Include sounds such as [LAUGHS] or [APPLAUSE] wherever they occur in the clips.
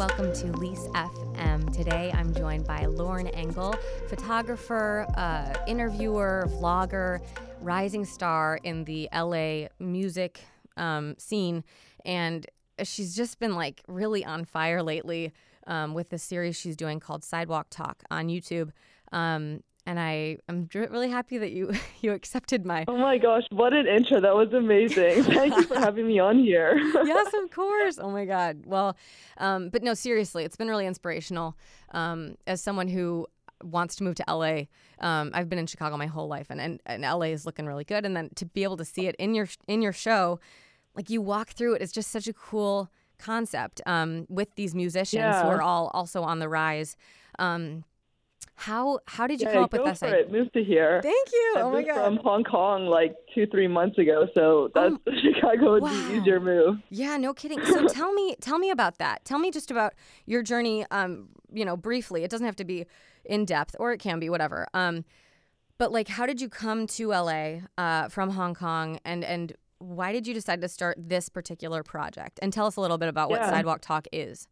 welcome to Lise FM. Today I'm joined by Lauren Engel, photographer, uh, interviewer, vlogger, rising star in the LA music um, scene. And she's just been like really on fire lately um, with this series she's doing called Sidewalk Talk on YouTube. Um, and I am really happy that you [LAUGHS] you accepted my. Oh my gosh, what an intro! That was amazing. [LAUGHS] Thank you for having me on here. [LAUGHS] yes, of course. Oh my God. Well, um, but no, seriously, it's been really inspirational. Um, as someone who wants to move to LA, um, I've been in Chicago my whole life, and, and and LA is looking really good. And then to be able to see it in your in your show, like you walk through it, it's just such a cool concept um, with these musicians Yeah. who are all also on the rise. Um, how how did you yeah, come up go with this for idea? it. Moved to here. Thank you. I oh my moved god. from Hong Kong like two, three months ago. So that's [LAUGHS] Chicago would wow. be easier move. Yeah, no kidding. So [LAUGHS] tell me, tell me about that. Tell me just about your journey. Um, you know, briefly. It doesn't have to be in depth, or it can be whatever. Um, but like, how did you come to LA uh, from Hong Kong, and and why did you decide to start this particular project? And tell us a little bit about what Sidewalk Talk is.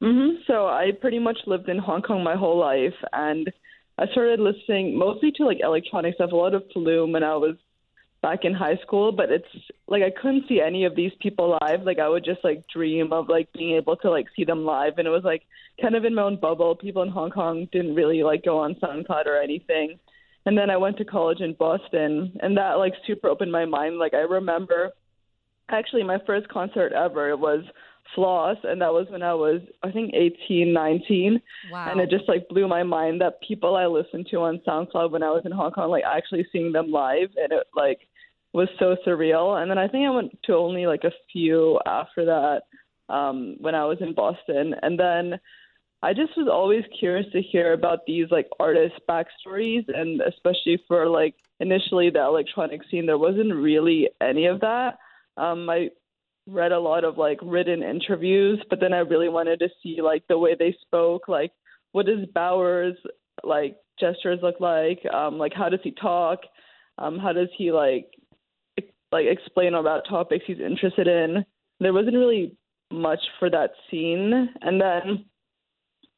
Hmm So I pretty much lived in Hong Kong my whole life, and I started listening mostly to like electronic stuff, a lot of Flume when I was back in high school. But it's like I couldn't see any of these people live. Like I would just like dream of like being able to like see them live, and it was like kind of in my own bubble. People in Hong Kong didn't really like go on SoundCloud or anything. And then I went to college in Boston, and that like super opened my mind. Like I remember, actually, my first concert ever was Floss, and that was when I was I think 18, 19, Wow. and it just like blew my mind that people I listened to on SoundCloud when I was in Hong Kong, like actually seeing them live, and it like was so surreal. And then I think I went to only like a few after that um, when I was in Boston, and then I just was always curious to hear about these like artists' backstories, and especially for like initially the electronic scene, there wasn't really any of that. Um, I read a lot of like written interviews, but then I really wanted to see like the way they spoke, like what does Baauer's like gestures look like, um, like how does he talk, um, how does he like like explain about topics he's interested in. There wasn't really much for that scene, and then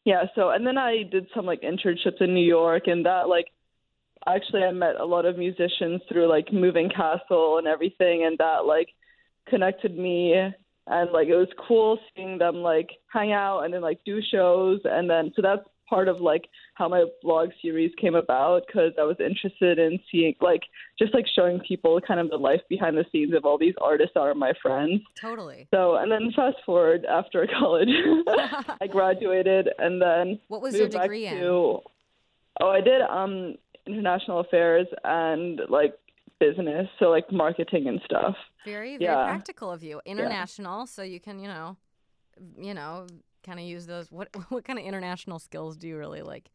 yeah, so and then I did some like internships in New York, and that like actually I met a lot of musicians through like Moving Castle and everything, and that like connected me and like it was cool seeing them like hang out and then like do shows and then so that's part of like how my blog series came about because I was interested in seeing like just like showing people kind of the life behind the scenes of all these artists that are my friends. totally. So and then fast forward after [LAUGHS] college, I [LAUGHS] graduated and then What was your degree in? Oh, I did um international affairs and like business, so like marketing and stuff. Very, very Yeah. practical of you. International, so you can, you know, you know, kind of use those. What [LAUGHS] what kind of international skills do you really like?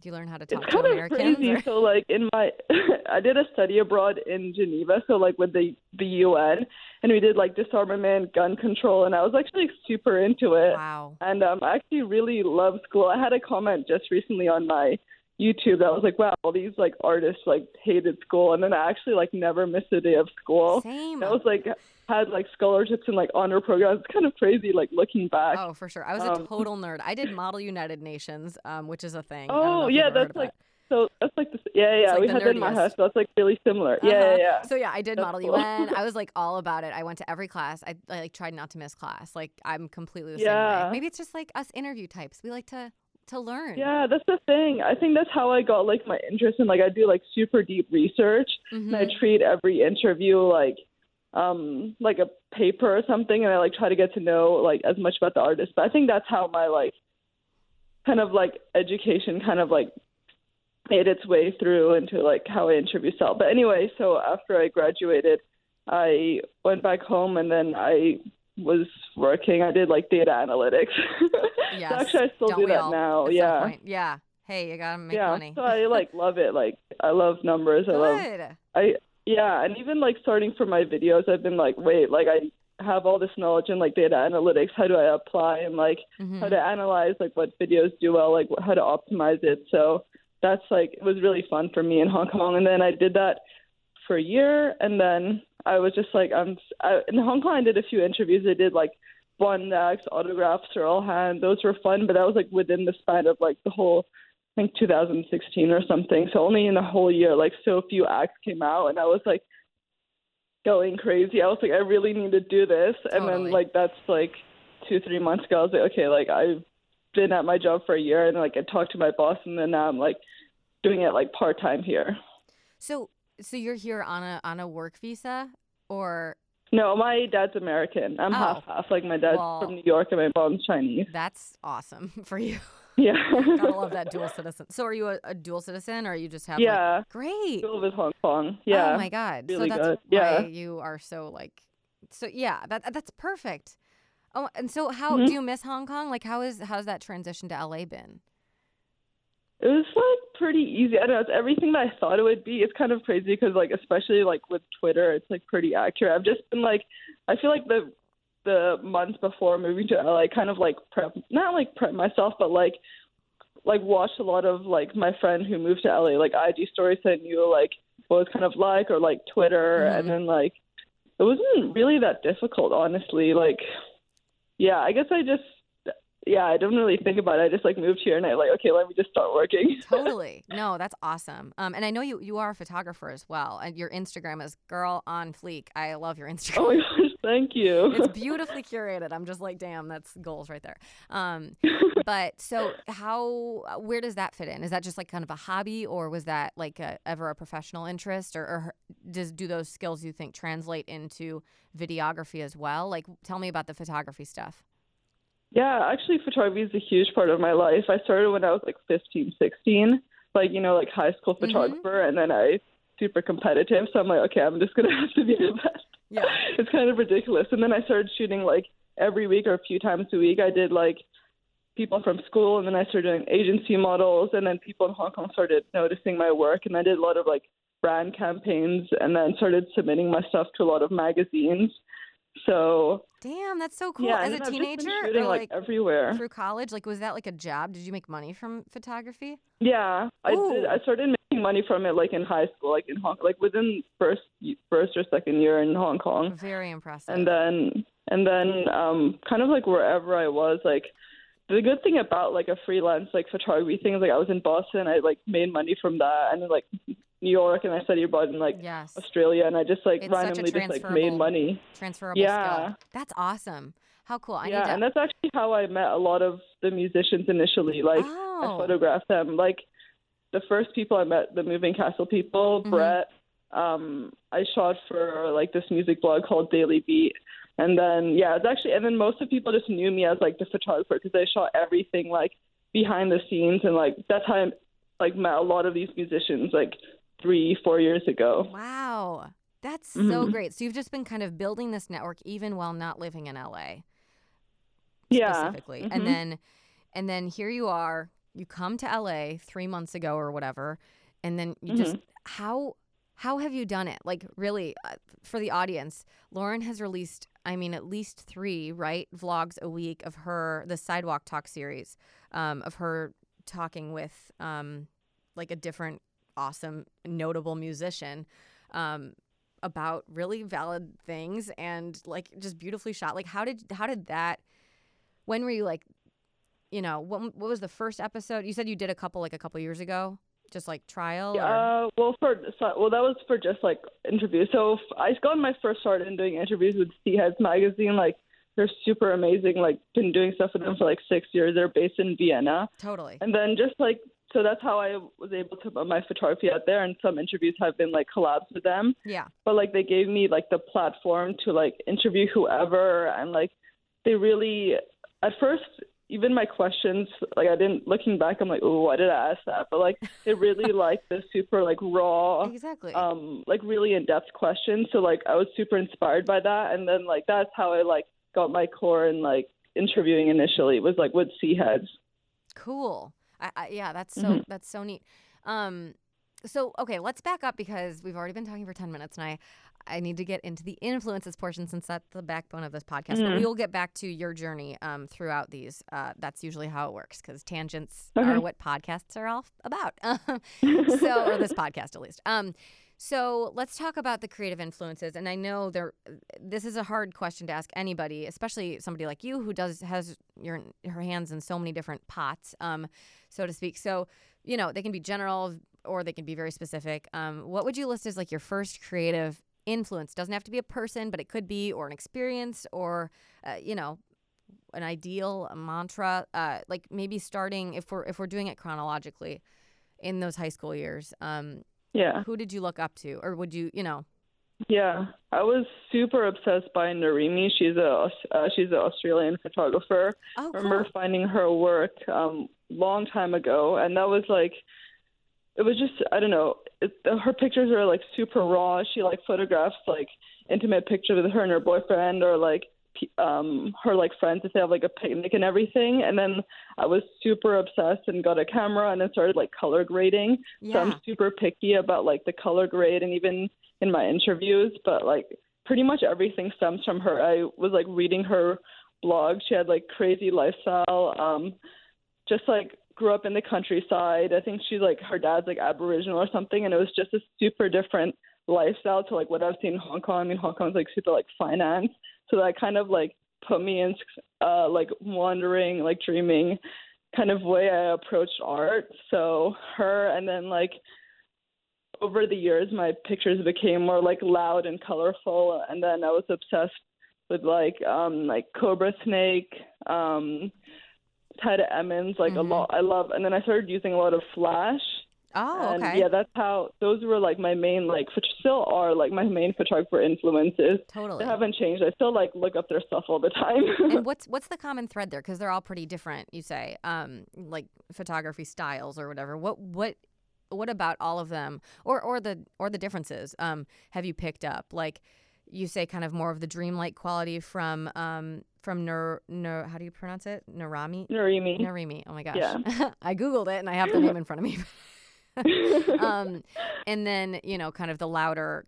Do you learn how to talk it's to kind of Americans? crazy. or- So like in my, [LAUGHS] I did a study abroad in Geneva, so like with the the UN, and we did like disarmament, gun control, and I was actually super into it. Wow. And um, I actually really love school. I had a comment just recently on my YouTube that was like, "Wow, all these like artists like hated school," and then I actually like never missed a day of school. Same. I was like had like scholarships and like honor programs. It's kind of crazy like looking back. Oh, for sure. I was a Um, total nerd. I did Model United Nations, um, which is a thing. I don't know Oh yeah, that's like that. so. That's like the, yeah, yeah. like we had that in my house. So that's like really similar. Yeah, Uh-huh. yeah, yeah. So yeah, I did That's Model cool. UN. [LAUGHS] I was like all about it. I went to every class. I, I like tried not to miss class. Like I'm completely the same Yeah. way. Maybe it's just like us interview types. We like to to learn. Yeah, that's the thing. I think that's how I got like my interest in like I do like super deep research and I Mhm. treat every interview like um like a paper or something and I like try to get to know like as much about the artist. But I think that's how my like kind of like education kind of like made its way through into like how I interview Sal. But anyway, so after I graduated, I went back home and then I was working. I did like data analytics. So [LAUGHS] Yes. actually, I still Don't do that all now. at yeah. Yeah. Hey, you gotta make yeah. money. So I like love it. Like I love numbers. I love Good. I yeah, and even like starting from my videos, I've been like, wait, like I have all this knowledge in like data analytics. How do I apply and like Mhm. how to analyze like what videos do well, like how to optimize it. So that's like it was really fun for me in Hong Kong, and then I did that for a year, and then I was just like, I'm I, in Hong Kong. I did a few interviews. I did like one acts, autographs or all hand. Those were fun, but that was like within the span of like the whole I think 2016 or something. So only in a whole year, like so few acts came out, and I was like going crazy. I was like, I really need to do this, and Totally. then like that's like two three months ago. I was like, okay, like I've been at my job for a year, and like I talked to my boss, and then now I'm like doing it like part time here. So so you're here on a on a work visa or No, my dad's American. I'm Oh. half half. Like my dad's Well- from New York and my mom's Chinese. that's awesome [LAUGHS] for you. Yeah. [LAUGHS] Gotta love that [LAUGHS] dual citizen. So are you a, a dual citizen or you just have like- yeah. great. School with Hong Kong. Yeah. Oh my god. really so that's good. Yeah. you are so like so yeah, that that's perfect. Oh, and so how Mhm. do you miss Hong Kong? Like how is how's that transition to LA been? It was like pretty easy. I don't know. It's everything that I thought it would be. It's kind of crazy because like especially like with Twitter, it's like pretty accurate. I've just been like, I feel like the the months before moving to LA, kind of like prep, not like prep myself, but like like watched a lot of like my friend who moved to LA, like IG stories that knew like what it was kind of like, or like Twitter, Mhm. and then like it wasn't really that difficult, honestly. Like, yeah, I guess I just. Yeah, I don't really think about it. I just like moved here and I like, okay, let me just start working. [LAUGHS] Totally. No, that's awesome. Um, and I know you you are a photographer as well, and your Instagram is girl on fleek. I love your Instagram. [LAUGHS] Oh my gosh, thank you. it's [LAUGHS] beautifully curated. I'm just like, damn, that's goals right there. Um, but so how, where does that fit in? Is that just like kind of a hobby, or was that like a, ever a professional interest, or, or does do those skills you think translate into videography as well? Like, tell me about the photography stuff. Yeah, actually, photography is a huge part of my life. I started when I was like 15, 16, like, you know, like high school Mhm. photographer, and then I super competitive. So I'm like, okay, I'm just going [LAUGHS] to have to be the best. Yeah. [LAUGHS] It's kind of ridiculous. And then I started shooting like every week or a few times a week. I did like people from school, and then I started doing agency models, and then people in Hong Kong started noticing my work, and I did a lot of like brand campaigns, and then started submitting my stuff to a lot of magazines. So Damn, that's so cool. yeah, As a I've teenager, shooting like like everywhere. through college, like was that like a job? Did you make money from photography? Yeah, I did. I started making money from it like in high school, like in Hong, like within first first or second year in Hong Kong, Very impressive. and then and then um kind of like wherever I was, like the good thing about like a freelance like photography thing is like I was in Boston, I like made money from that, and like New York, and I studied abroad in like yes. Australia, and I just like It's randomly just like made money. transferable Yeah. skill. That's awesome. How cool. I yeah, need to and that's actually how I met a lot of the musicians initially. Like I oh. photographed them. Like the first people I met, the Moving Castle people, Mhm. Brett. Um, I shot for like this music blog called Daily Beat, and then yeah, it's actually, and then most of the people just knew me as like the photographer because I shot everything like behind the scenes, and like that's how I like met a lot of these musicians like three, four years ago. Wow. That's so Mhm. great. So you've just been kind of building this network even while not living in LA Yeah, specifically. Mhm. And then and then here you are, you come to LA 3 months ago or whatever, and then you just Mm-hmm. how how have you done it? Like really uh, for the audience, Lauren has released I mean at least 3, right, vlogs a week of her the Sidewalk Talk series um of her talking with um like a different awesome notable musician um about really valid things and like just beautifully shot like how did how did that when were you like you know what what was the first episode you said you did a couple like a couple years ago just like trial or? Uh, well, for so, well, that was for just like interviews. So I got my first start in doing interviews with C Heads magazine. Like they're super amazing. Like been doing stuff with them for like six years. They're based in Vienna, totally and then just like so that's how I was able to put my photography out there. And some interviews have been like collabs with them. yeah. But like they gave me like the platform to like interview whoever, and like they really at first even my questions like I didn't looking back I'm like oh why did I ask that? But like they really [LAUGHS] like the super like raw exactly. um like really in depth questions. So like I was super inspired by that. And then like that's how I like got my core in like interviewing initially was like with C heads cool I, I, yeah that's so Mhm. that's so neat um so okay let's back up because we've already been talking for 10 minutes and i i need to get into the influences portion since that's the backbone of this podcast but Mhm. we will get back to your journey um throughout these uh that's usually how it works because tangents Okay. are what podcasts are all about [LAUGHS] [LAUGHS] so or this podcast at least um So let's talk about the creative influences. And I know there, this is a hard question to ask anybody, especially somebody like you who does has your her hands in so many different pots, um, so to speak. So you know they can be general or they can be very specific. Um, what would you list as like your first creative influence? Doesn't have to be a person, but it could be or an experience or uh, you know an ideal, a mantra. Uh, like maybe starting if we're if we're doing it chronologically in those high school years. Um, Yeah. who did you look up to, or would you, you know? Yeah, I was super obsessed by Nirrimi. She's a uh, she's an Australian photographer. Oh, I remember finding her work um long time ago, and that was like, it was just I don't know. It, her pictures are like super raw. She like photographs like intimate pictures with her and her boyfriend, or like um her like friends if they have like a picnic and everything. And then I was super obsessed and got a camera and then started like color grading. yeah. So I'm super picky about like the color grade and even in my interviews, but like pretty much everything stems from her. I was like reading her blog. She had like crazy lifestyle. Um, just like grew up in the countryside. I think she's like her dad's like Aboriginal or something, and it was just a super different lifestyle to like what I've seen in Hong Kong. I mean, Hong Kong's like super like finance, so that kind of like put me in uh, like wandering, like dreaming kind of way I approached art. So her, and then like over the years, my pictures became more like loud and colorful, and then I was obsessed with like um like Cobra Snake, um Tida Emmons, like Mhm. a lot. I love, and then I started using a lot of Flash. Oh, and okay. yeah, that's how those were like my main like, which still are like my main photographer influences. totally. They haven't changed. I still like look up their stuff all the time. [LAUGHS] and what's what's the common thread there? Because they're all pretty different. You say, um, like photography styles or whatever. What what what about all of them, or or the or the differences? Um, have you picked up? Like you say, kind of more of the dreamlike quality from um from Nur Nur. How do you pronounce it? Narami. Nirrimi. Nirrimi. Oh my gosh. Yeah. [LAUGHS] I googled it and I have the name in front of me. [LAUGHS] [LAUGHS] um, and then you know, kind of the louder,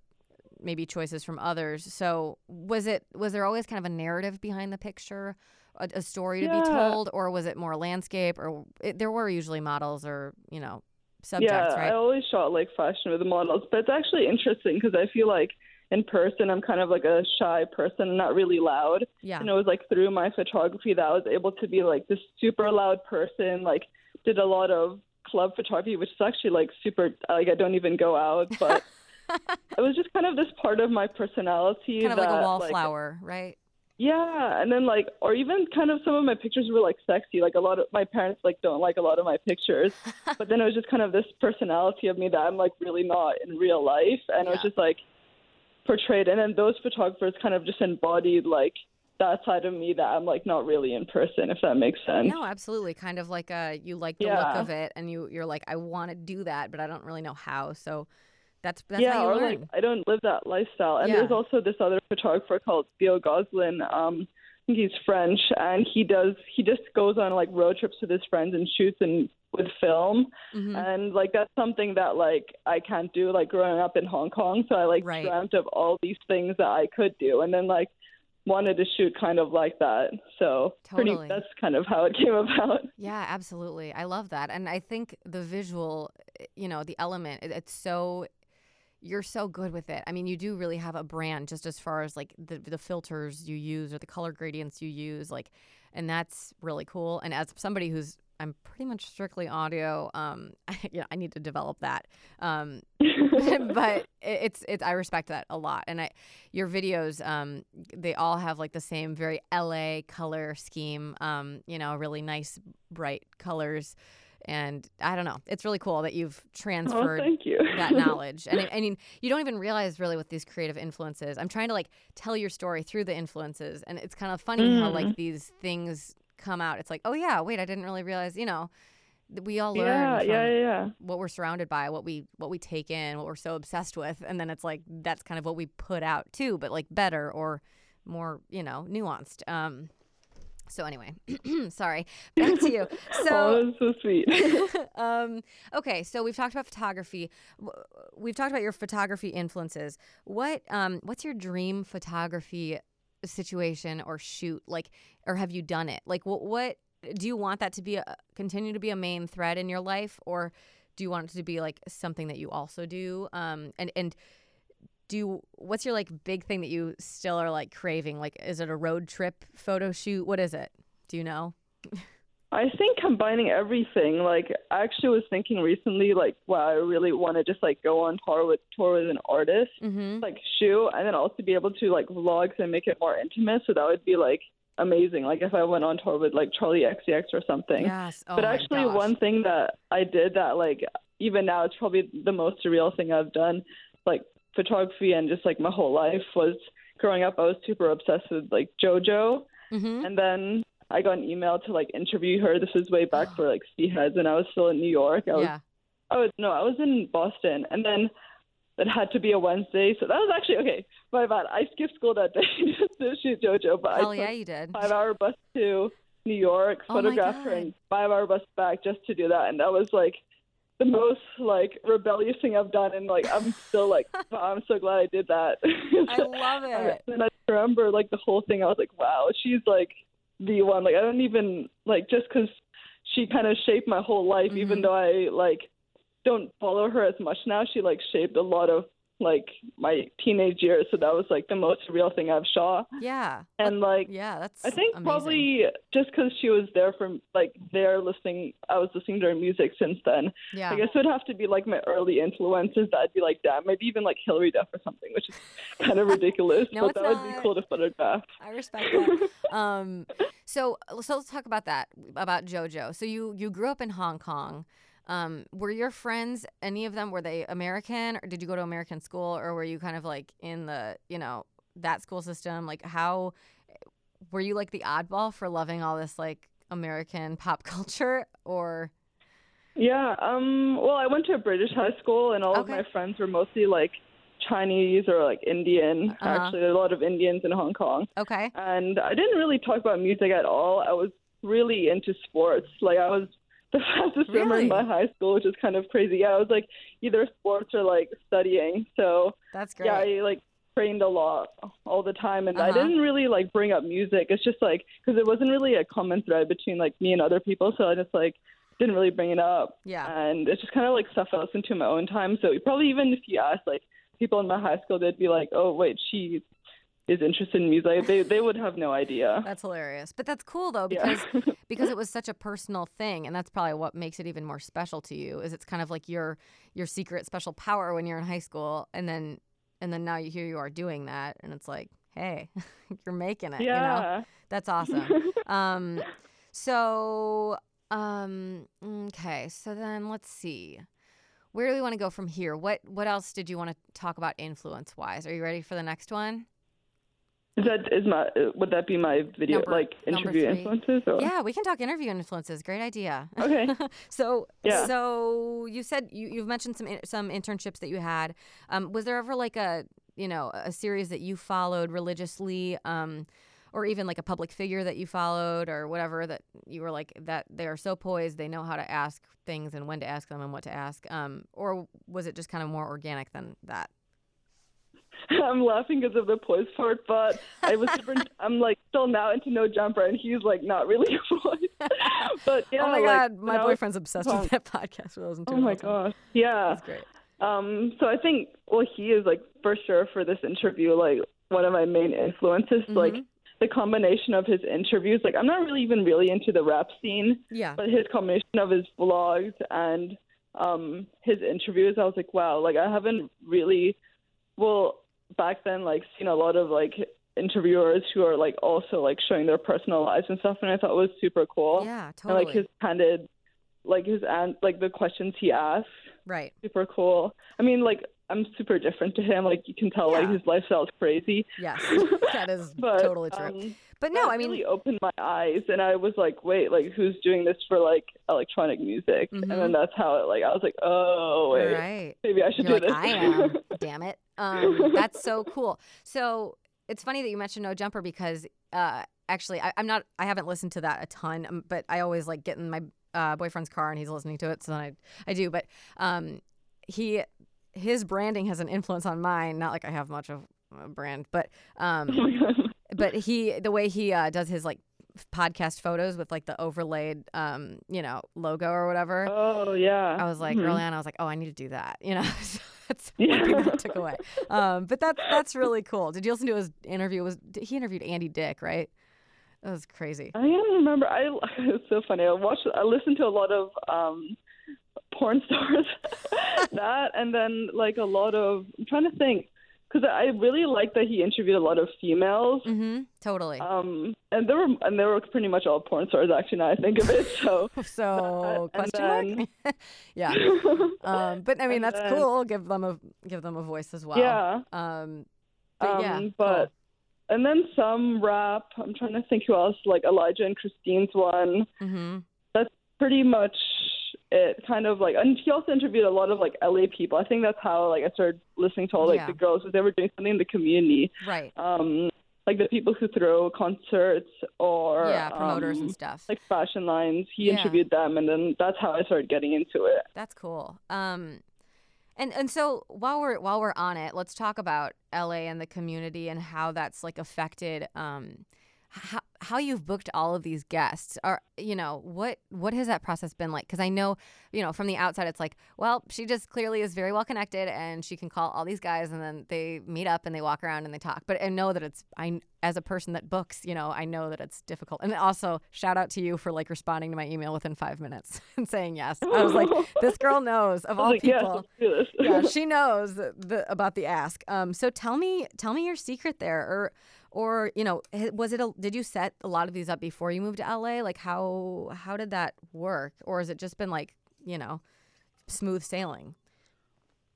maybe choices from others. So was it was there always kind of a narrative behind the picture, a, a story to be told, or was it more landscape? Or it, there were usually models or you know subjects, yeah, right? I always shot like fashion with the models, but it's actually interesting because I feel like in person I'm kind of like a shy person, not really loud. yeah. And it was like through my photography that I was able to be like this super loud person. Like did a lot of club photography, which is actually like super. Like I don't even go out, but [LAUGHS] it was just kind of this part of my personality. kind of like that, a wallflower, right? yeah, and then like, or even kind of some of my pictures were like sexy. Like a lot of my parents like don't like a lot of my pictures, [LAUGHS] but then it was just kind of this personality of me that I'm like really not in real life, and it was just like portrayed. And then those photographers kind of just embodied like that side of me that I'm like not really in person, if that makes sense. No, absolutely. Kind of like uh you like the look of it, and you you're like, I want to do that, but I don't really know how. So that's that's yeah, how you or learn. like I don't live that lifestyle. And Yeah. there's also this other photographer called Theo Gosselin. Um, I think he's French, and he does he just goes on like road trips with his friends and shoots and with film, Mhm. and like that's something that like I can't do. Like growing up in Hong Kong, so I like Right. dreamt of all these things that I could do, and then like wanted to shoot kind of like that. So Totally. pretty that's kind of how it came about. [LAUGHS] Yeah, absolutely. I love that. And I think the visual, you know, the element, it, it's so you're so good with it. I mean, you do really have a brand just as far as like the the filters you use or the color gradients you use like and that's really cool. And as somebody who's I'm pretty much strictly audio. Um, [LAUGHS] yeah, I need to develop that. Um, [LAUGHS] [LAUGHS] but it- it's it's I respect that a lot. And I your videos um they all have like the same very LA color scheme. Um, you know, really nice bright colors. And I don't know. It's really cool that you've oh, transferred thank you. that knowledge. And I- I mean, you don't even realize really what these creative influences. I'm trying to like tell your story through the influences, and it's kind of funny how Mm. like these things come out. It's like, oh yeah, wait, I didn't really realize. You know, that we all learn yeah, yeah, yeah. what we're surrounded by, what we what we take in, what we're so obsessed with, and then it's like that's kind of what we put out too, but like better or more, you know, nuanced. Um. So anyway, [CLEARS THROAT] sorry. Back to you. [LAUGHS] So oh, so sweet. [LAUGHS] [LAUGHS] um, okay, so we've talked about photography. We've talked about your photography influences. What um, what's your dream photography situation or shoot like, or have you done it? Like, what what do you want that to be a continue to be a main thread in your life, or do you want it to be like something that you also do? Um, and and do you, what's your like big thing that you still are like craving? Like, is it a road trip photo shoot? What is it? Do you know? [LAUGHS] I think combining everything. Like, I actually was thinking recently, like, wow, I really want to just like go on tour with tour with an artist, Mm-hmm. like shoot, and then also be able to like vlog and make it more intimate. So that would be like amazing. Like if I went on tour with like Charli XCX or something. Yes. Oh but actually, gosh. one thing that I did that like even now it's probably the most surreal thing I've done, like photography and just like my whole life was growing up. I was super obsessed with like JoJo, Mm-hmm. and then I got an email to like interview her. This was way back for like Heads, and I was still in New York. I was Yeah. I was no, I was in Boston, and then it had to be a Wednesday, so that was actually okay. My bad. I skipped school that day [LAUGHS] just to shoot JoJo, but Hell I yeah, you did. five hour bus to New York, Oh her, and five hour bus back just to do that, and that was like the most like rebellious thing I've done, and like I'm still like wow, [LAUGHS] oh, I'm so glad I did that. I love [LAUGHS] it. And I remember like the whole thing. I was like, wow, she's like the one. Like I don't even like just because she kind of shaped my whole life, even Mhm. though I like don't follow her as much now. She like shaped a lot of like my teenage years. So that was like the most real thing I've saw. Yeah. And like Yeah, that's I think amazing. probably just because she was there from like there listening, I was listening to her music since then. Yeah. I guess it would have to be like my early influences. That'd be like that, maybe even like Hilary Duff or something, which is [LAUGHS] kind of ridiculous, No, but that would be cool to photograph. I respect that. [LAUGHS] um, so so let's talk about that about JoJo. So you you grew up in Hong Kong. Um, were your friends any of them were they American or did you go to American school or were you kind of like in the you know that school system? Like how were you like the oddball for loving all this like American [LAUGHS] pop culture or Yeah. Um. Well, I went to a British high school, and all of my friends were mostly like Chinese or like Indian. Uh-huh. Actually, there are a lot of Indians in Hong Kong, okay? and I didn't really talk about music at all. I was really into sports. Like I was the fastest swimmer in my high school, which is kind of crazy. Yeah, I was like either sports or like studying. So That's great. yeah, I like trained a lot all the time, and I Uh-huh. didn't really like bring up music. It's just like because it wasn't really a common thread between like me and other people, so I just like didn't really bring it up. Yeah. and it's just kind of like stuff I listen to in my own time. So probably even if you ask like people in my high school, they'd be like, "Oh, wait, she is interested in music." They they would have no idea. That's hilarious. But that's cool though Yeah. because [LAUGHS] because it was such a personal thing and that's probably what makes it even more special to you is it's kind of like your your secret special power when you're in high school and then and then now you here you are doing that and it's like, hey, [LAUGHS] you're making it, you know? yeah. That's awesome. [LAUGHS] um so um okay, so then let's see. Where do we want to go from here? What what else did you want to talk about influence wise? Are you ready for the next one? Is that is my would that be my video Number- like interview influences? Or? Yeah, we can talk interview influences. Great idea. Okay. [LAUGHS] so, Yeah. so you said you you've mentioned some some internships that you had. Um, was there ever like a you know a series that you followed religiously, um, or even like a public figure that you followed, or whatever that you were like that they are so poised, they know how to ask things and when to ask them and what to ask, um, or was it just kind of more organic than that? [LAUGHS] I'm laughing because of the poise part, but I was super. [LAUGHS] I'm like still now into No Jumper, and he's like not really a voice. [LAUGHS] but yeah, oh my like, god, when my I was- boyfriend's obsessed um, with that podcast. We listen to Oh it all my gosh, yeah. That's great. Um, so I think well, he is like for sure for this interview, like one of my main influences. Like Mhm. the combination of his interviews. Like I'm not really even really into the rap scene, Yeah. but his combination of his vlogs and um his interviews, I was like, wow. Like I haven't really, well, back then, like seen a lot of like interviewers who are like also like showing their personal lives and stuff, and I thought it was super cool. Yeah, And totally. like his candid, like his and like the questions he asked. right. super cool. I mean, like I'm super different to him. Like you can tell, like his lifestyle is crazy. Yes, [LAUGHS] that is But totally true. um, but no, I mean, really opened my eyes, and I was like, wait, like who's doing this for like electronic music? Mhm. And then that's how it like I was like, oh wait, right. maybe I should You're do like, this. I am. Damn it. Um, that's so cool. So it's funny that you mentioned No Jumper because uh, actually, I, I'm not. I haven't listened to that a ton, um, but I always like get in my uh, boyfriend's car and he's listening to it, so then I I do. But um, he his branding has an influence on mine. Not like I have much of a brand, but um, oh but he the way he uh, does his like podcast photos with like the overlaid, um, you know, logo or whatever. Oh yeah. I was like Mhm. early on, I was like, oh, I need to do that. You know, [LAUGHS] so that's [LAUGHS] Yeah. one thing that took away. Um, but that's that's really cool. Did you listen to his interview? Was he interviewed Andy Dick, right? That was crazy. I don't remember. I [LAUGHS] it's so funny. I watched. I listened to a lot of um, porn stars. [LAUGHS] that and then like a lot of. I'm trying to think because I really like that he interviewed a lot of females. Mm-hmm. Totally. Um, and they were and they were pretty much all porn stars. Actually, now I think of it. So [LAUGHS] so [LAUGHS] question mark? yeah. Um, but I mean, that's then- cool. Give them a give them a voice as well. yeah. Um, but yeah. Um, but and then some rap. I'm trying to think who else. Like Elijah and Christine's one. hmm That's pretty much it kind of like and he also interviewed a lot of like LA people. I think that's how like I started listening to all like Yeah. the girls because they were doing something in the community. Right. Um like the people who throw concerts or yeah. Promoters um, and stuff. like fashion lines. He Yeah. interviewed them and then that's how I started getting into it. That's cool. Um, and and so while we're while we're on it, let's talk about LA and the community and how that's like affected um, how how you've booked all of these guests. Are you know what what has that process been like? Because I know you know from the outside, it's like, well, she just clearly is very well connected, and she can call all these guys, and then they meet up and they walk around and they talk. But I know that it's I as a person that books, you know, I know that it's difficult. And also, shout out to you for like responding to my email within five minutes [LAUGHS] and saying yes. I was like, [LAUGHS] this girl knows of all like, people. this. yeah, [LAUGHS] she knows the, about the ask. Um, so tell me, tell me your secret there, or, or you know, was it? A, did you set a lot of these up before you moved to LA? Like how how did that work, or has it just been like you know, smooth sailing?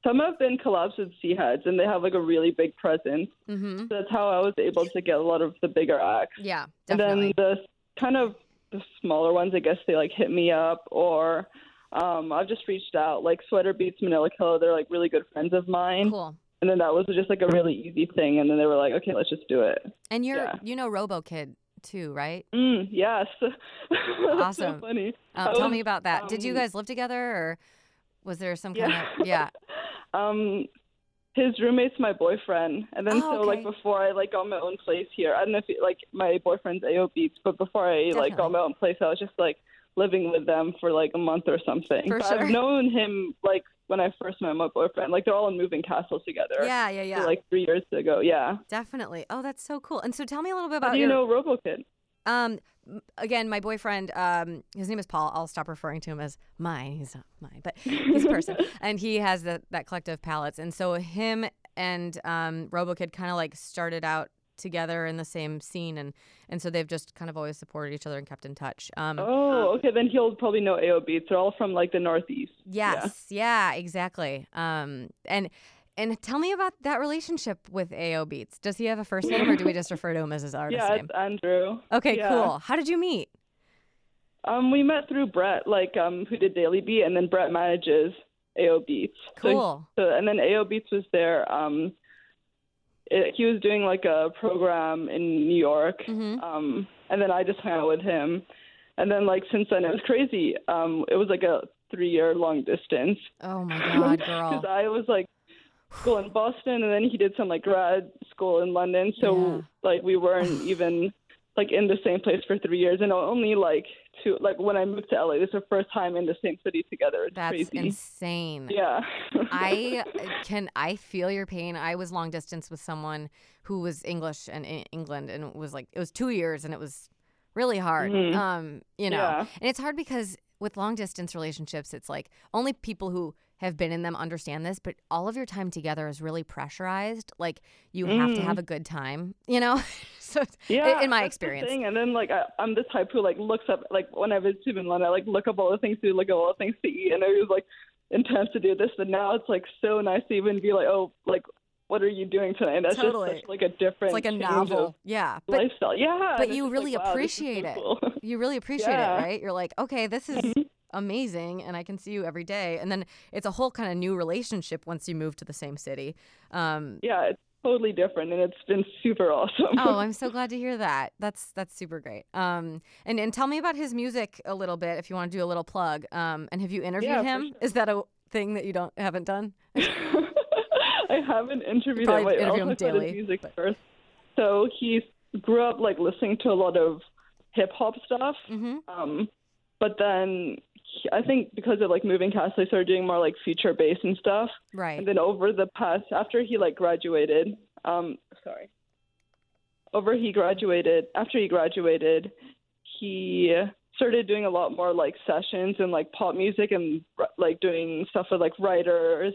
Some have been collabs with C-Heads and they have like a really big presence. Mm-hmm. So that's how I was able to get a lot of the bigger acts. Yeah, definitely. And then the kind of the smaller ones, I guess they like hit me up or um, I've just reached out. Like Sweater Beats, Manila Killa, they're like really good friends of mine. cool. And then that was just like a really easy thing. And then they were like, okay, let's just do it. And you're Yeah. you know Robo Kid too, right? Mm, yes. [LAUGHS] Awesome. so funny. Um, tell me about that. Did you um, guys live together, or was there some kind Yeah. of yeah? [LAUGHS] um, his roommate's my boyfriend, and then Oh, so like before I like got my own place here. I don't know if it, like my boyfriend's AO Beats, but before I like got my own place, I was just like living with them for like a month or something. For but sure. I've known him like when I first met my boyfriend. Like they're all in moving castles together. Yeah, yeah, yeah. So, like three years ago. Yeah. Definitely. Oh, that's so cool. And so tell me a little bit How about do you your know RoboKid? Um, again, my boyfriend, um, his name is Paul. I'll stop referring to him as mine. He's not mine, but he's a person, [LAUGHS] and he has the, that collective palettes. And so him and um, RoboKid kind of like started out together in the same scene, and and so they've just kind of always supported each other and kept in touch. Um, Oh, okay. Then he'll probably know AO Beats. They're all from like the Northeast. Yes, yeah, exactly. Um, and and tell me about that relationship with AO Beats. Does he have a first name, or do we just refer to him as his [LAUGHS] artist Yeah, name? it's Andrew. Okay, yeah. cool. How did you meet? Um, we met through Brett, like um, who did Daily Beat, and then Brett manages AO Beats. So Cool. So, and then AO Beats was there. Um, it, he was doing like a program in New York, Mhm. um, and then I just hung out with him. And then like since then it was crazy. Um, it was like a three-year long distance Oh my [LAUGHS] God, [LAUGHS] girl. because I was like school in Boston, and then he did some like grad school in London. So Yeah. like we weren't even like in the same place for three years, and only like two. Like when I moved to LA, this is the first time in the same city together. It's That's crazy. insane. Yeah. [LAUGHS] I can I feel your pain. I was long distance with someone who was English and in England and it was like it was 2 years and it was really hard. Mhm. Um, you know. Yeah. And it's hard because with long distance relationships it's like only people who have been in them understand this, but all of your time together is really pressurized. Like you have to Mm. have a good time, you know? [LAUGHS] so Yeah, in my the experience. And then like I, I'm the type who like looks up like when I visit him in London, I like look up all the things to do, look up all the things to eat, and I was like intense to do this. But now it's like so nice to even be like, oh, like what are you doing tonight? And that's Totally. just such like a different It's like a novel. Yeah. But lifestyle. Yeah, but you really like, wow, this is so appreciate it. you really [LAUGHS] appreciate it, right? You're like, okay, this is amazing, and I can see you every day. And then it's a whole kind of new relationship once you move to the same city. Um, yeah, it's totally different, and it's been super awesome. oh, [LAUGHS] I'm so glad to hear that. That's that's super great. Um, and and tell me about his music a little bit, if you want to do a little plug. Um, and have you interviewed Yeah, him? Is that a thing that you don't haven't done? [LAUGHS] I haven't interviewed him. Wait, interview him daily, his music but- first. So he grew up like listening to a lot of hip hop stuff. Mm-hmm. Um, but then he- I think because of like moving cast, they started doing more like future bass and stuff. Right. And then over the past, after he like graduated, um, sorry, over he graduated, after he graduated, he started doing a lot more like sessions and like pop music and like doing stuff with like writers.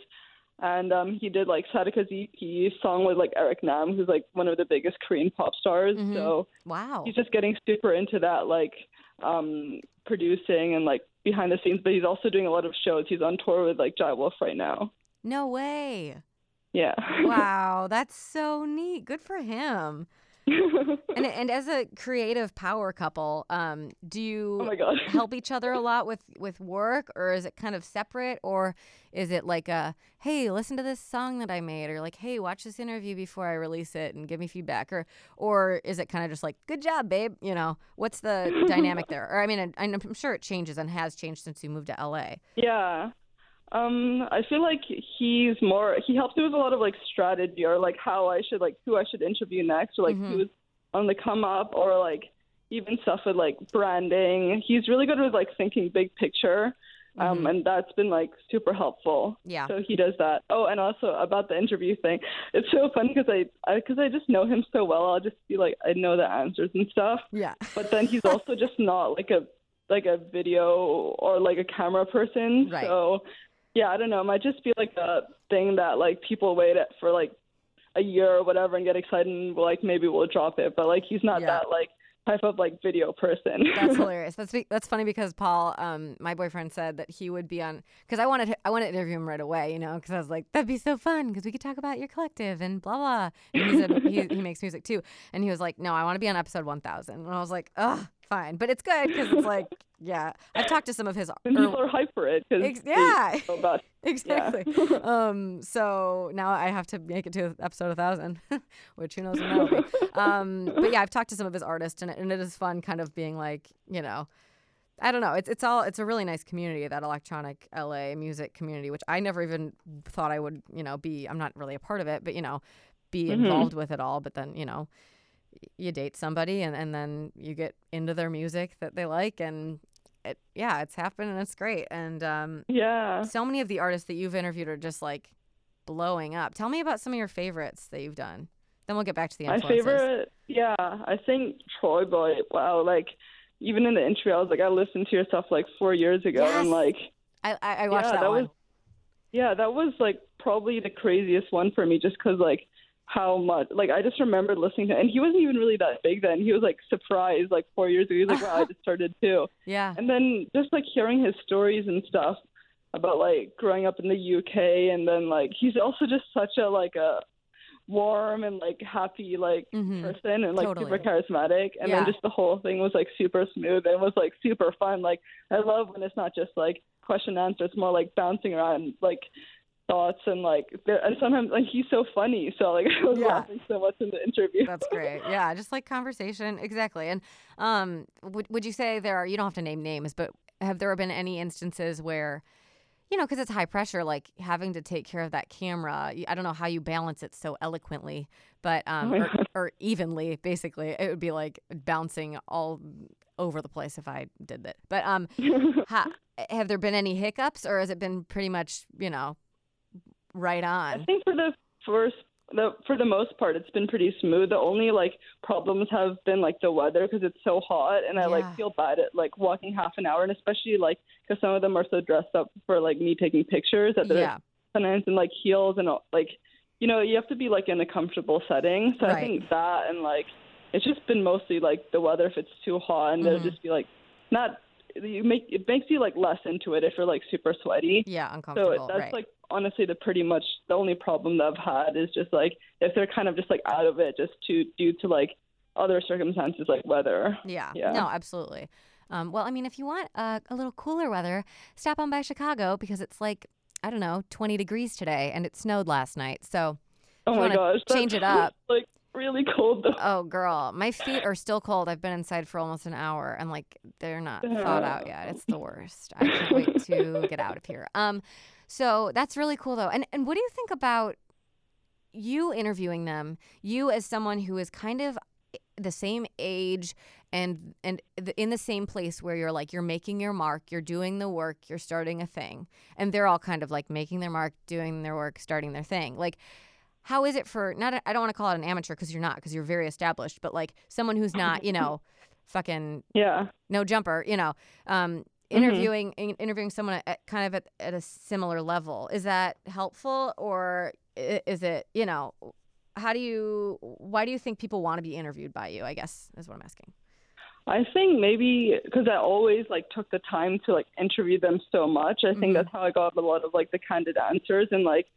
And um, he did like Sadika's EP song with like Eric Nam, who's like one of the biggest Korean pop stars. Mhm. So wow. he's just getting super into that, like um, producing and like behind the scenes. But he's also doing a lot of shows. He's on tour with like Jai Wolf right now. No way. Yeah. [LAUGHS] Wow, that's so neat. Good for him. [LAUGHS] And and as a creative power couple, um, do you oh my god. [LAUGHS] help each other a lot with with work, or is it kind of separate, or is it like a hey, listen to this song that I made, or like hey, watch this interview before I release it and give me feedback, or or is it kind of just like good job, babe? You know, what's the dynamic [LAUGHS] there? Or I mean, I- I'm sure it changes and has changed since you moved to LA. Yeah. Um, I feel like he's more he helps me with a lot of like strategy or like how I should like who I should interview next or like Mhm. who's on the come up or like even stuff with like branding. He's really good with like thinking big picture. Um, Mhm. and that's been like super helpful. Yeah. So he does that. Oh, and also about the interview thing, it's so funny because I, I, because I just know him so well. I'll just be like, I know the answers and stuff. Yeah. But then he's also [LAUGHS] just not like a, like a video or like a camera person. Right. So, yeah, I don't know. It might just be like a thing that like people wait at for like a year or whatever and get excited and like maybe we'll drop it. But like he's not Yeah. that like type of like video person. That's [LAUGHS] hilarious. That's that's funny because Paul, um, my boyfriend said that he would be on because I wanted I wanted to interview him right away, you know, because I was like that'd be so fun because we could talk about your collective and blah blah. And he said he, he makes music too, and he was like, no, I want to be on episode one thousand, and I was like, ugh, fine, but it's good because it's like, yeah, I've [LAUGHS] talked to some of his. and people are hype for it Ex- yeah. about [LAUGHS] exactly. [LAUGHS] um, so now I have to make it to episode a thousand, which who knows when that'll be. Um, but yeah, I've talked to some of his artists, and it, and it is fun, kind of being like, you know, I don't know. It's it's all it's a really nice community, that electronic LA music community, which I never even thought I would, you know, be. I'm not really a part of it, but you know, be Mhm. involved with it all. But then you know, you date somebody, and and then you get into their music that they like, and it yeah, it's happened, and it's great. And um, yeah. so many of the artists that you've interviewed are just like blowing up. Tell me about some of your favorites that you've done. Then we'll get back to the My favorite, yeah, I think TroyBoi. Wow, like even in the intro, I was like, I listened to your stuff like four years ago, and like, I, I, I watched yeah, that, that one. was, yeah, that was like probably the craziest one for me, just because like how much, like I just remembered listening to, and he wasn't even really that big then. He was like surprised, like four years ago. He was like, wow, I just started [LAUGHS] too, yeah. and then just like hearing his stories and stuff about like growing up in the UK, and then like he's also just such a like a warm and like happy like Mhm. person and like Totally. super charismatic and Yeah. then just the whole thing was like super smooth and was like super fun like i love when it's not just like question and answer it's more like bouncing around like thoughts and like and sometimes like he's so funny so like [LAUGHS] i was Yeah. laughing so much in the interview That's great. Yeah, just like conversation. Exactly. And um, would, would you say there are, you don't have to name names, but have there been any instances where, you know, because it's high pressure, like having to take care of that camera. i don't know how you balance it so eloquently, but [LAUGHS] um, Oh or, or evenly, basically, it would be like bouncing all over the place if I did that. But um, [LAUGHS] ha, have there been any hiccups, or has it been pretty much, you know, right on. i think for the first the for the most part it's been pretty smooth the only like problems have been like the weather because it's so hot and i Yeah. like feel bad at like walking half an hour and especially like because some of them are so dressed up for like me taking pictures that they're Yeah. sometimes in like heels and like you know you have to be like in a comfortable setting so Right. i think that and like it's just been mostly like the weather if it's too hot and Mhm. it'll just be like not you make it makes you like less into it if you're like super sweaty Yeah, uncomfortable. so that's right. like honestly the pretty much the only problem that I've had is just like if they're kind of just like out of it just to due to like other circumstances like weather. Yeah. Yeah. No, absolutely. Um, well, I mean, if you want uh, a little cooler weather, stop on by Chicago because it's like, I don't know, 20 degrees today and it snowed last night. So, Oh my gosh, change it up. [LAUGHS] Like really cold though. oh, girl, my feet are still cold. I've been inside for almost an hour and like they're not thawed out yet. It's the worst. I can't wait to get out of here. Um, so that's really cool though. And and what do you think about you interviewing them? You as someone who is kind of the same age and and in the same place where you're like you're making your mark, you're doing the work, you're starting a thing. And they're all kind of like making their mark, doing their work, starting their thing. Like how is it for not I don't want to call it an amateur because you're not because you're very established, but like someone who's not, you know, fucking Yeah. no jumper, you know, um, interviewing in- interviewing someone at kind of at, at a similar level. Is that helpful or is it, you know, how do you why do you think people want to be interviewed by you? I guess is what I'm asking. I think maybe because I always like took the time to like interview them so much. I think Mhm. that's how I got a lot of like the candid answers and like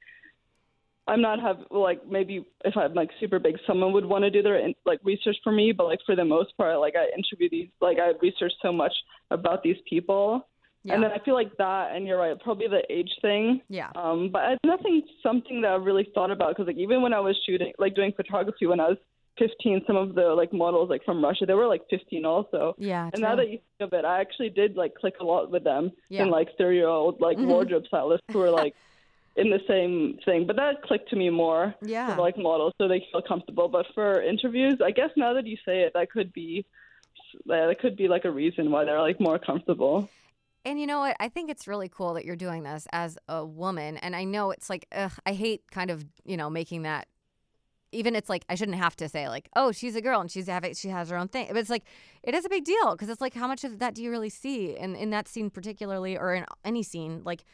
I'm not have like maybe if I'm like super big, someone would want to do their in, like research for me, but like for the most part, like I interview these like I research so much about these people, Yeah. and then I feel like that, and you're right, probably the age thing. yeah. Um, but it's nothing something that I really thought about because like even when I was shooting like doing photography when I was 15, some of the like models like from Russia they were like 15 also. Yeah. And now that you think of it, I actually did like click a lot with them Yeah. and like 30 year old like Mhm. wardrobe stylists who were like in the same thing. But that clicked to me more yeah. for like models so they feel comfortable. But for interviews, I guess now that you say it, that could be that could be like a reason why they're like more comfortable. And you know what? I think it's really cool that you're doing this as a woman. And I know it's like, ugh, I hate kind of, you know, making that. Even it's like I shouldn't have to say like, oh, she's a girl and she's having she has her own thing. But it's like it is a big deal because it's like how much of that do you really see in in that scene particularly or in any scene like,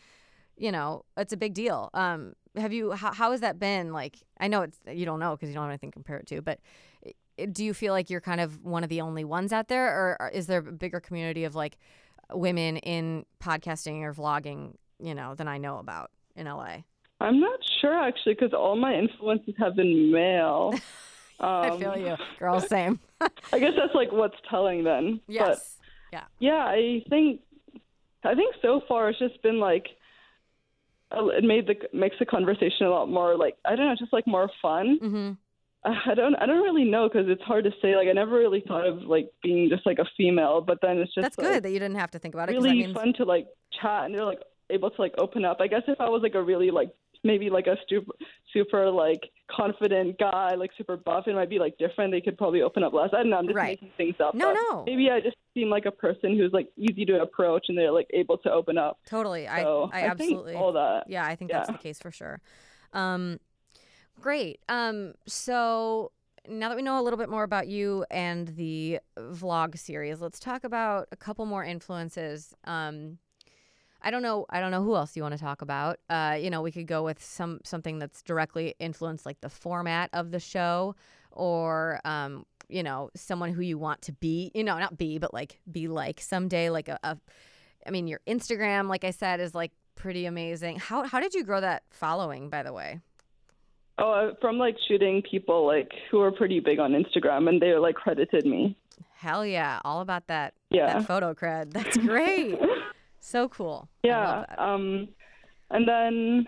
you know, it's a big deal. Um, have you how how has that been like? I know it's you don't know because you don't have anything to compare it to, but. Do you feel like you're kind of one of the only ones out there, or is there a bigger community of like women in podcasting or vlogging, you know, than I know about in LA. I'm not sure actually because all my influences have been male. Um, [LAUGHS] I feel you, [LAUGHS] girl. Same. [LAUGHS] I guess that's like what's telling then. But yes. yeah, Yeah, I think I think so far it's just been like it made the makes the conversation a lot more like I don't know, just like more fun. hmm [LAUGHS] I don't I don't really know because it's hard to say. Like I never really thought of like being just like a female, but then it's just That's like, good that you didn't have to think about it. really means, fun to like chat and they're like able to like open up. I guess if I was like a really like maybe like a super super like confident guy, like super buff, it might be like different. They could probably open up less. I don't know. I'm just Right. making things up. No, no. Maybe I just seem like a person who's like easy to approach and they're like able to open up. totally. So I, I absolutely. think all that. Yeah, I think that's the case for sure. Um, great. Um, so now that we know a little bit more about you and the vlog series, let's talk about a couple more influences. Um, I don't know. I don't know who else you want to talk about. Uh, you know, we could go with some something that's directly influenced, like the format of the show, or um, you know, someone who you want to be. You know, not be, but like be like someday. Like a, a I mean, your Instagram, like I said, is like pretty amazing. How how did you grow that following, by the way? Oh, uh, from like shooting people like who are pretty big on Instagram and they like credited me. Hell yeah, all about that Yeah. that photo cred. That's [LAUGHS] great. So cool. Yeah. Um, and then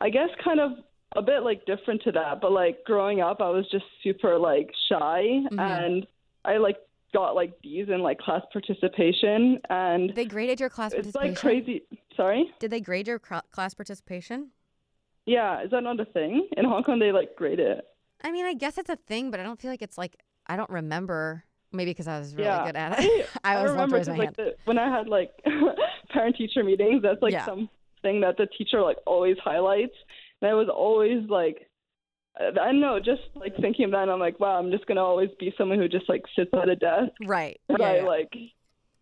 I guess kind of a bit like different to that, but like growing up, I was just super like shy, Mhm. and I like got like D's in like class participation, and They graded your class it's participation. It's like crazy. Sorry. Did they grade your class participation? Yeah, is that not a thing in Hong Kong? They like grade it. I mean, I guess it's a thing, but I don't feel like it's like I don't remember. Maybe because I was really Yeah. good at it. [LAUGHS] I, love remember raise my 'cause, hand. like the, when I had like [LAUGHS] parent teacher meetings, that's like Yeah. something that the teacher like always highlights. And I was always like, I don't know, just like thinking of that, I'm like, wow, I'm just gonna always be someone who just like sits at a desk, right. but Yeah, I yeah. like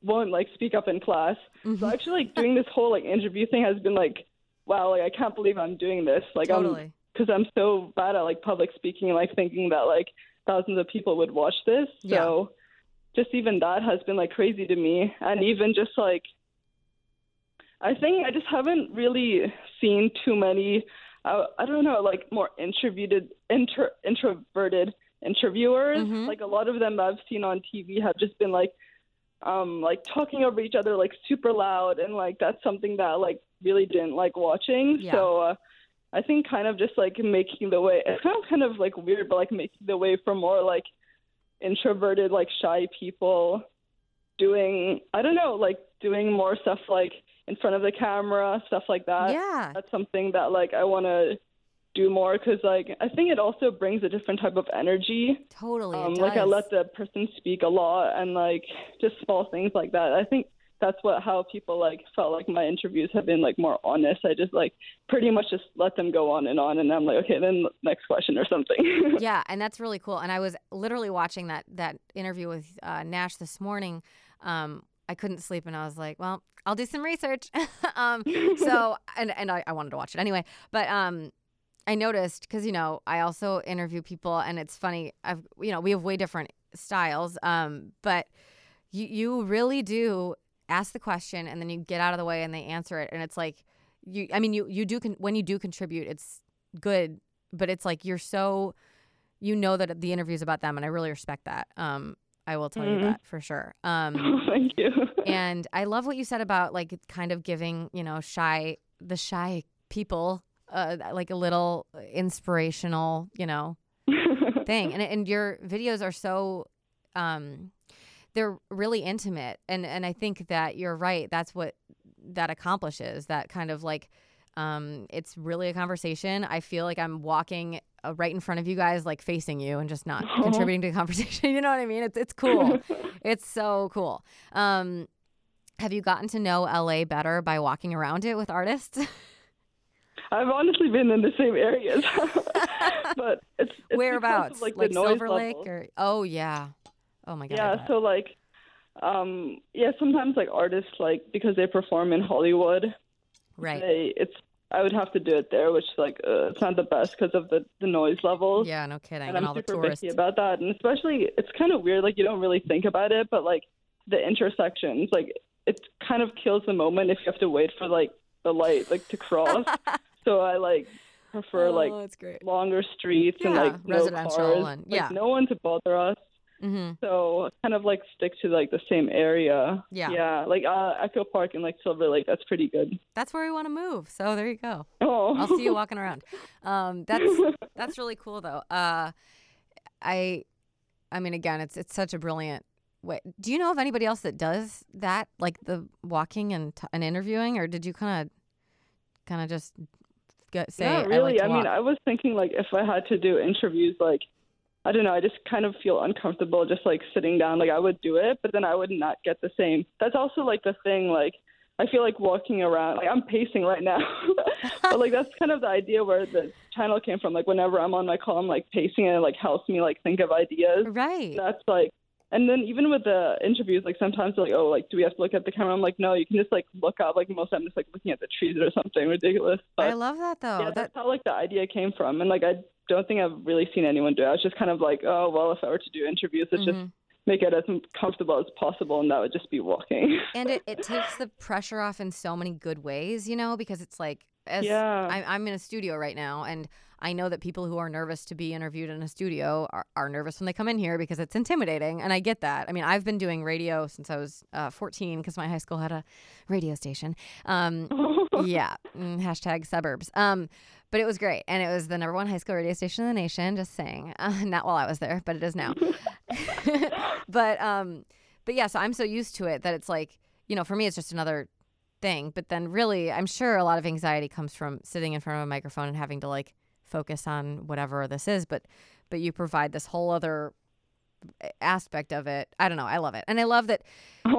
won't like speak up in class. Mhm. So actually, like doing this whole like interview thing has been like, wow, like I can't believe I'm doing this. Like I'm totally. because I'm so bad at like public speaking, and like thinking that like thousands of people would watch this. Yeah. So just even that has been like crazy to me, and even just like I think I just haven't really seen too many. I, I don't know, like more introverted, inter, introverted interviewers. Mhm. Like a lot of them I've seen on TV have just been like, um, like talking over each other like super loud, and like that's something that I, like really didn't like watching. Yeah. So. Uh, I think kind of just like making the way [LAUGHS] it's kind of kind of like weird, but like making the way for more like introverted, like shy people doing I don't know, like doing more stuff like in front of the camera, stuff like that. yeah. That's something that like I want to do more because like I think it also brings a different type of energy. Totally. Um, like I let the person speak a lot and like just small things like that. I think that's what how people like felt like my interviews have been like more honest. I just like pretty much just let them go on and on and I'm like, okay, then next question or something. [LAUGHS] yeah, and that's really cool. And I was literally watching that that interview with uh, Gnash this morning. Um, I couldn't sleep, and I was like, "Well, I'll do some research." [LAUGHS] um, [LAUGHS] so, and and I, I wanted to watch it anyway, but um, I noticed because you know I also interview people, and it's funny. I've you know we have way different styles, um, but you you really do ask the question, and then you get out of the way, and they answer it, and it's like you. I mean, you you do con- when you do contribute, it's good, but it's like you're so you know that the interview is about them, and I really respect that. Um, I will tell you Mhm. that for sure. [LAUGHS] Um, Thank you. and I love what you said about like kind of giving you know shy the shy people uh, like a little inspirational you know thing and and your videos are so um they're really intimate and and I think that you're right that's what that accomplishes that kind of like um it's really a conversation. I feel like I'm walking uh, right in front of you guys like facing you and just not [LAUGHS] contributing to the conversation. [LAUGHS] You know what I mean? It's it's cool. [LAUGHS] It's so cool. Um have you gotten to know LA better by walking around it with artists? I've honestly been in the same areas, but it's, it's whereabouts of, like, like the noise Silver Lake or oh yeah. Oh my god yeah so like um yeah sometimes like artists like because they perform in hollywood right. they it's i would have to do it there which like uh, it's not the best because of the the noise levels. Yeah no kidding. And and, i'm all the super tourists. picky about that and especially it's kind of weird like you don't really think about it but like the intersections like it kind of kills the moment if you have to wait for like the light like to cross. [LAUGHS] So i like prefer like oh, great. longer streets and like no residential cars. and- like, yeah. no one to bother us mm-hmm. so kind of like stick to like the same area. Yeah. Yeah. Like uh, Echo Park and like Silver Lake, that's pretty good. that's where we want to move so there you go Oh. I'll see you [LAUGHS] walking around um that's [LAUGHS] that's really cool though uh I I mean again it's it's such a brilliant way do you know of anybody else that does that like the walking and t- and interviewing or did you kind of kind of just get, say Not I really. like to I, mean. I was thinking like if I had to do interviews, like I don't know, I just kind of feel uncomfortable just like sitting down. Like I would do it, but then I would not get the same. That's also like the thing. Like I feel like walking around. Like I'm pacing right now, [LAUGHS] but like that's kind of the idea where the channel came from. Like whenever I'm on my call, I'm like pacing, and it like helps me like think of ideas. right that's like and then even with the interviews like sometimes they're like oh like do we have to look at the camera? I'm like no you can just like look up like most of the time just like looking at the trees or something ridiculous. I love that though. yeah that that's how like the idea came from. And like i don't think i've really seen anyone do it. I was just kind of like oh well if i were to do interviews let's just mhm. make it as comfortable as possible and that would just be walking. [LAUGHS] And it, it takes the pressure off in so many good ways, you know, because it's like as Yeah. I'm, I'm in a studio right now, and I know that people who are nervous to be interviewed in a studio are, are nervous when they come in here because it's intimidating, and I get that. I mean, I've been doing radio since I was uh, 14 because my high school had a radio station. Um, [LAUGHS] yeah, mm, hashtag suburbs. Um, but it was great, and it was the number one high school radio station in the nation. Just saying, uh, [LAUGHS] not while I was there, but it is now. [LAUGHS] but um, but yeah, so I'm so used to it that it's like you know, for me, it's just another thing. But then, really, I'm sure a lot of anxiety comes from sitting in front of a microphone and having to like focus on whatever this is. But but you provide this whole other aspect of it. I don't know. I love it, and I love that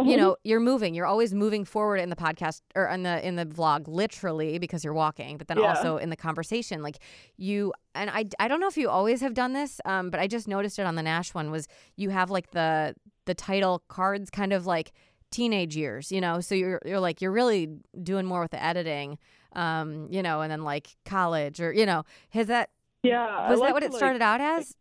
you [LAUGHS] know you're moving you're always moving forward in the podcast or in the in the vlog literally because you're walking but then Yeah. also in the conversation like you and I, I don't know if you always have done this um but i just noticed it on the Gnash one was you have like the the title cards kind of like teenage years you know so you're you're like you're really doing more with the editing um you know and then like college or you know has that yeah was like that what it like- started out as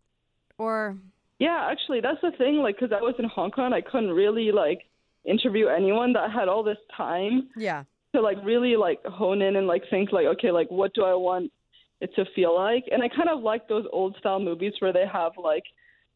or Yeah, actually, that's the thing. Like, because I was in Hong Kong, I couldn't really like interview anyone that had all this time yeah to like really like hone in and like think like, okay, like what do I want it to feel like? And I kind of like those old style movies where they have like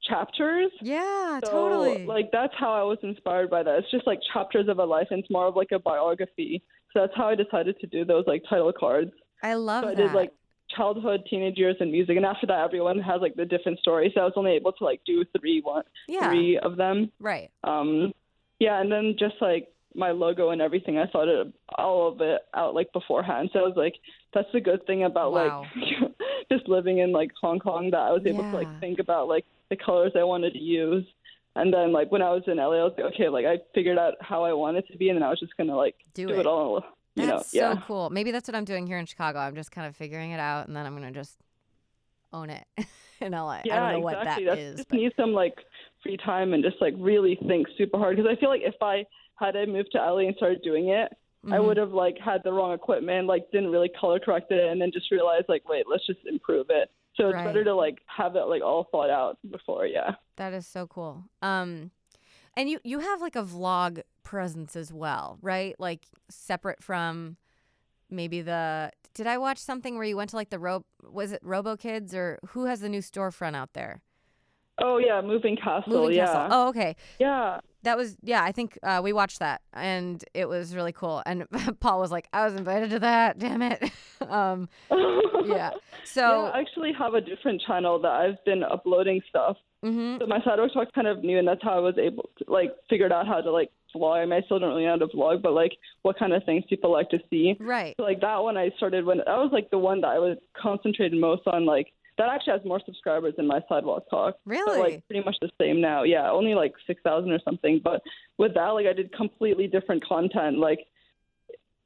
chapters. yeah So, totally Like that's how I was inspired by that. It's just like chapters of a life, and it's more of like a biography. So that's how I decided to do those like title cards. i love So I that did like childhood, teenage years, and music, and after that, everyone has like the different stories. So I was only able to like do three one yeah three of them. right Um, yeah, and then just like my logo and everything, I thought it all of it out like beforehand. So I was like, that's the good thing about Wow. like [LAUGHS] just living in like Hong Kong that I was able to like think about like the colors I wanted to use. And then like when I was in LA, I was like, okay, like I figured out how I wanted to be, and then I was just gonna like Do do it. it all. You That's know, yeah. so cool. Maybe that's what I'm doing here in Chicago. I'm just kind of figuring it out, and then I'm gonna just own it [LAUGHS] in LA. Yeah, I don't know exactly. what that That's is. just but- need some like free time and just like really think super hard because I feel like if I had I moved to LA and started doing it, I Mhm. would have like had the wrong equipment, like didn't really color correct it, and then just realized like, wait, let's just improve it. So it's Right. better to like have it like all thought out before. Yeah. That is so cool. Um, and you you have like a vlog presence as well, right? Like separate from maybe the. Did I watch something where you went to like the ro? Was it Robo Kids or who has the new storefront out there? Oh yeah, moving castle. Moving yeah. Castle. Oh, okay. Yeah. That was yeah. I think uh, we watched that and it was really cool. And [LAUGHS] Paul was like, "I was invited to that. Damn it." [LAUGHS] um, yeah. [LAUGHS] So. yeah, I actually have a different channel that I've been uploading stuff. mhm. So my Sidewalk Talk's kind of new, and that's how I was able to like figured out how to like vlog. I, mean, I still don't really know how to vlog, but like what kind of things people like to see. Right. So like that one I started when that was like the one that I was concentrated most on. Like that actually has more subscribers than my Sidewalk Talk. So Really? like pretty much the same now. Yeah, only like six thousand or something. But with that, like I did completely different content. Like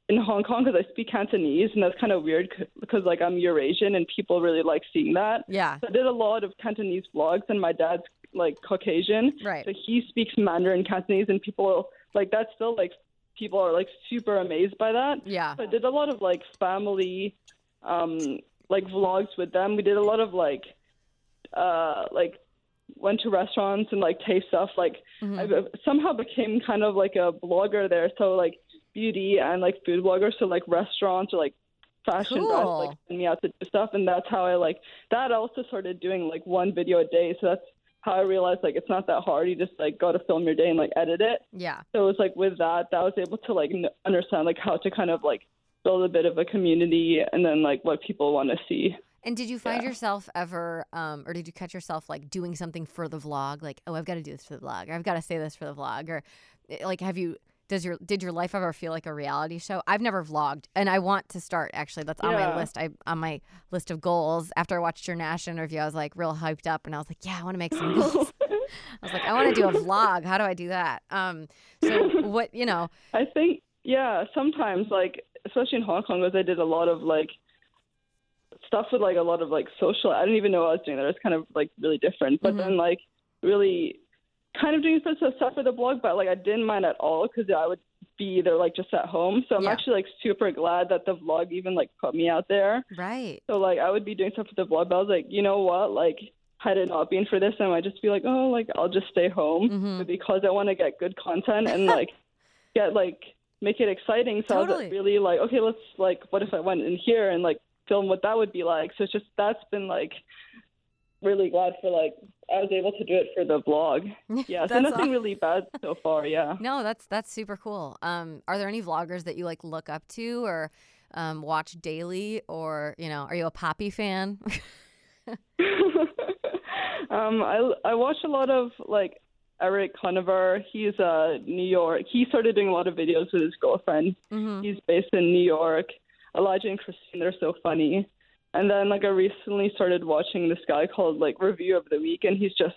in Hong Kong, because I speak Cantonese, and that's kind of weird because like I'm Eurasian and people really like seeing that. yeah. So I did a lot of Cantonese vlogs, and my dad's like Caucasian, Right. so he speaks Mandarin Cantonese, and people like that's still like people are like super amazed by that. Yeah. So I did a lot of like family, um, like vlogs with them. We did a lot of like, uh, like went to restaurants and like taste stuff. Like Mhm. I somehow became kind of like a blogger there. So like beauty and like food blogger. So like restaurants or like fashion brands like send me out to do stuff, and that's how I like that. I also started doing like one video a day. So that's how I realized like it's not that hard. You just like got to film your day and like edit it. Yeah. So it was like with that, that I was able to like n- understand like how to kind of like build a bit of a community and then like what people want to see. And did you find Yeah. yourself ever, um, or did you catch yourself like doing something for the vlog? Like, oh, I've got to do this for the vlog, or I've got to say this for the vlog, or eh, like, have you? Does your did your life ever feel like a reality show? I've never vlogged, and I want to start. Actually, that's on my list. I on my list of goals. After I watched your Gnash interview, I was like real hyped up, and I was like, yeah, I want to make some [LAUGHS] goals. I was like, I want to do a vlog. How do I do that? Um, so what you know? I think yeah, sometimes like especially in Hong Kong, because I did a lot of like stuff with like a lot of like social. I didn't even know I was doing that. It's kind of like really different. But Mhm. then like really kind of doing some stuff for the blog, but like I didn't mind at all because I would be either like just at home. So I'm Yeah. actually like super glad that the vlog even like put me out there. Right. So like I would be doing stuff for the vlog, but I was like, you know what? Like had it not been for this, I might just be like, oh, like I'll just stay home Mhm. Because I want to get good content and like [LAUGHS] get like make it exciting. So I was really like, okay, let's like, what if I went in here and like film what that would be like? So it's just that's been like really glad for like I was able to do it for the vlog. [LAUGHS] Yeah, so nothing aw- really bad so far. Yeah. [LAUGHS] No, that's that's super cool. Um, are there any vloggers that you like look up to or um, watch daily, or you know, are you a Poppy fan? [LAUGHS] um, I I watch a lot of like Eric Conover. He's uh New York. He started doing a lot of videos with his girlfriend. hmm He's based in New York. Elijah and Christine, they're so funny. And then like I recently started watching this guy called like Review of the Week, and he's just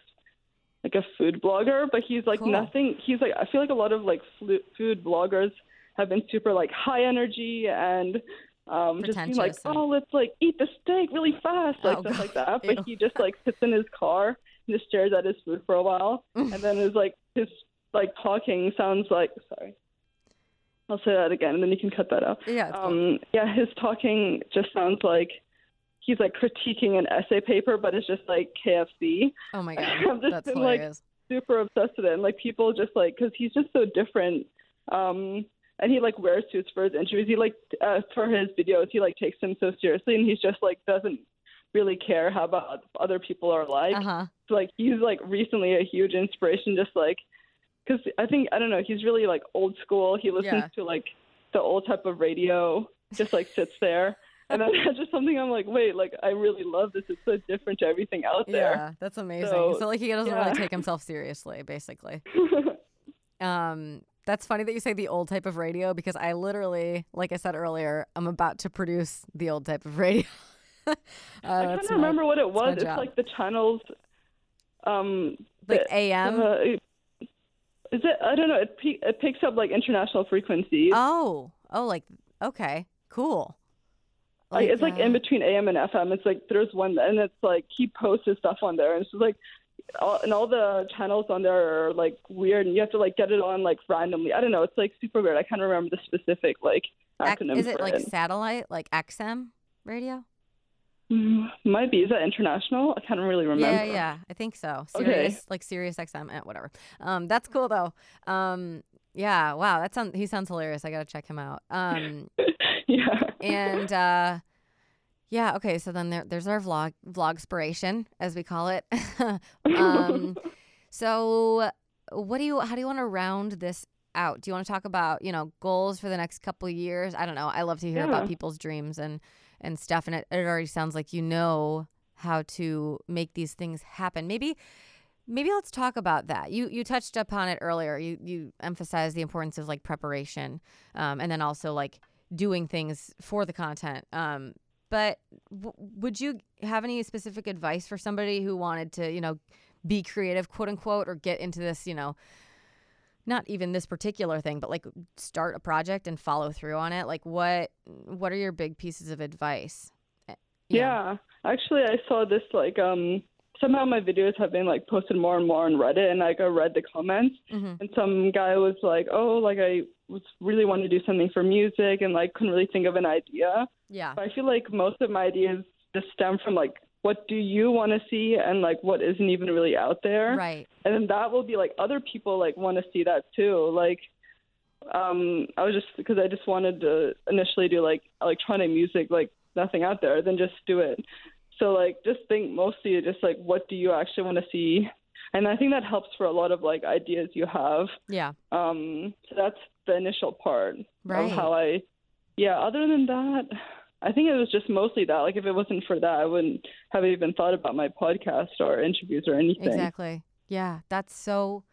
like a food blogger, but he's like Cool. nothing. He's like I feel like a lot of like flu- food bloggers have been super like high energy and um just being like oh let's like eat the steak really fast like Oh, stuff like God. that. Ew. But he just like sits in his car just stares at his food for a while, and then is like his like talking sounds like sorry. I'll say that again, and then you can cut that out. Yeah. Um, yeah, his talking just sounds like he's like critiquing an essay paper, but it's just like KFC. oh my [LAUGHS] god, I've just that's been, like. Super obsessed with it, and like people just like because he's just so different. Um, and he like wears suits for his interviews. He like uh, for his videos, he like takes them so seriously, and he's just like doesn't really care how about other people are like. Uh huh. So, like he's like recently a huge inspiration just like because i think i don't know he's really like old school he listens Yeah. to like the old type of radio just like sits there [LAUGHS] and then that's just something i'm like wait like i really love this it's so different to everything out there Yeah, that's amazing. So, So, like he doesn't yeah. really take himself seriously, basically. [LAUGHS] Um, that's funny that you say the old type of radio because I literally, like I said earlier, I'm about to produce the old type of radio. [LAUGHS] uh, I can't remember what it was. It's like the channels. Um, like the- AM. uh, is it? I don't know. It pe- it picks up like international frequencies. oh, oh, like okay, cool. Like, it's like uh, in between AM and FM. It's like there's one, and it's like he posts his stuff on there, and it's just like, all, and all the channels on there are like weird, and you have to like get it on like randomly. I don't know. It's like super weird. I can't remember the specific like ac- acronym Is it like it. satellite, like XM radio? Mm, Might be. Is that international? I can't really remember. Yeah, yeah, I think so. Okay. Sirius, like Sirius XM, eh, whatever. Um, that's cool though. Um, yeah, wow, that sounds. He sounds hilarious. I gotta check him out. Um, [LAUGHS] yeah. and uh, yeah, okay. So then there, there's our vlog, vlogspiration, as we call it. [LAUGHS] um, so what do you? How do you want to round this out? Do you want to talk about you know goals for the next couple of years? I don't know. I love to hear about people's dreams and and stuff, and it, it already sounds like you know how to make these things happen. Maybe maybe let's talk about that. You you touched upon it earlier. You you emphasized the importance of like preparation, um, and then also like doing things for the content. Um, but w- would you have any specific advice for somebody who wanted to, you know, be creative, quote unquote, or get into this, you know, not even this particular thing, but like start a project and follow through on it? Like, what what are your big pieces of advice? Eh, know? Yeah. Actually, I saw this like um somehow my videos have been like posted more and more on Reddit, and like I read the comments, Mhm. and some guy was like, "Oh, like I was really wanting to do something for music, and like couldn't really think of an idea." Yeah. But I feel like most of my ideas just stem from like what do you want to see and like what isn't even really out there Right. and then that will be like other people like want to see that too like um i was just because i just wanted to initially do like electronic music like nothing out there then just do it so like just think mostly just like what do you actually want to see and i think that helps for a lot of like ideas you have Yeah. um so that's the initial part Right. of how i yeah other than that i think it was just mostly that like if it wasn't for that i wouldn't have even thought about my podcast or interviews or anything Exactly. Yeah, that's so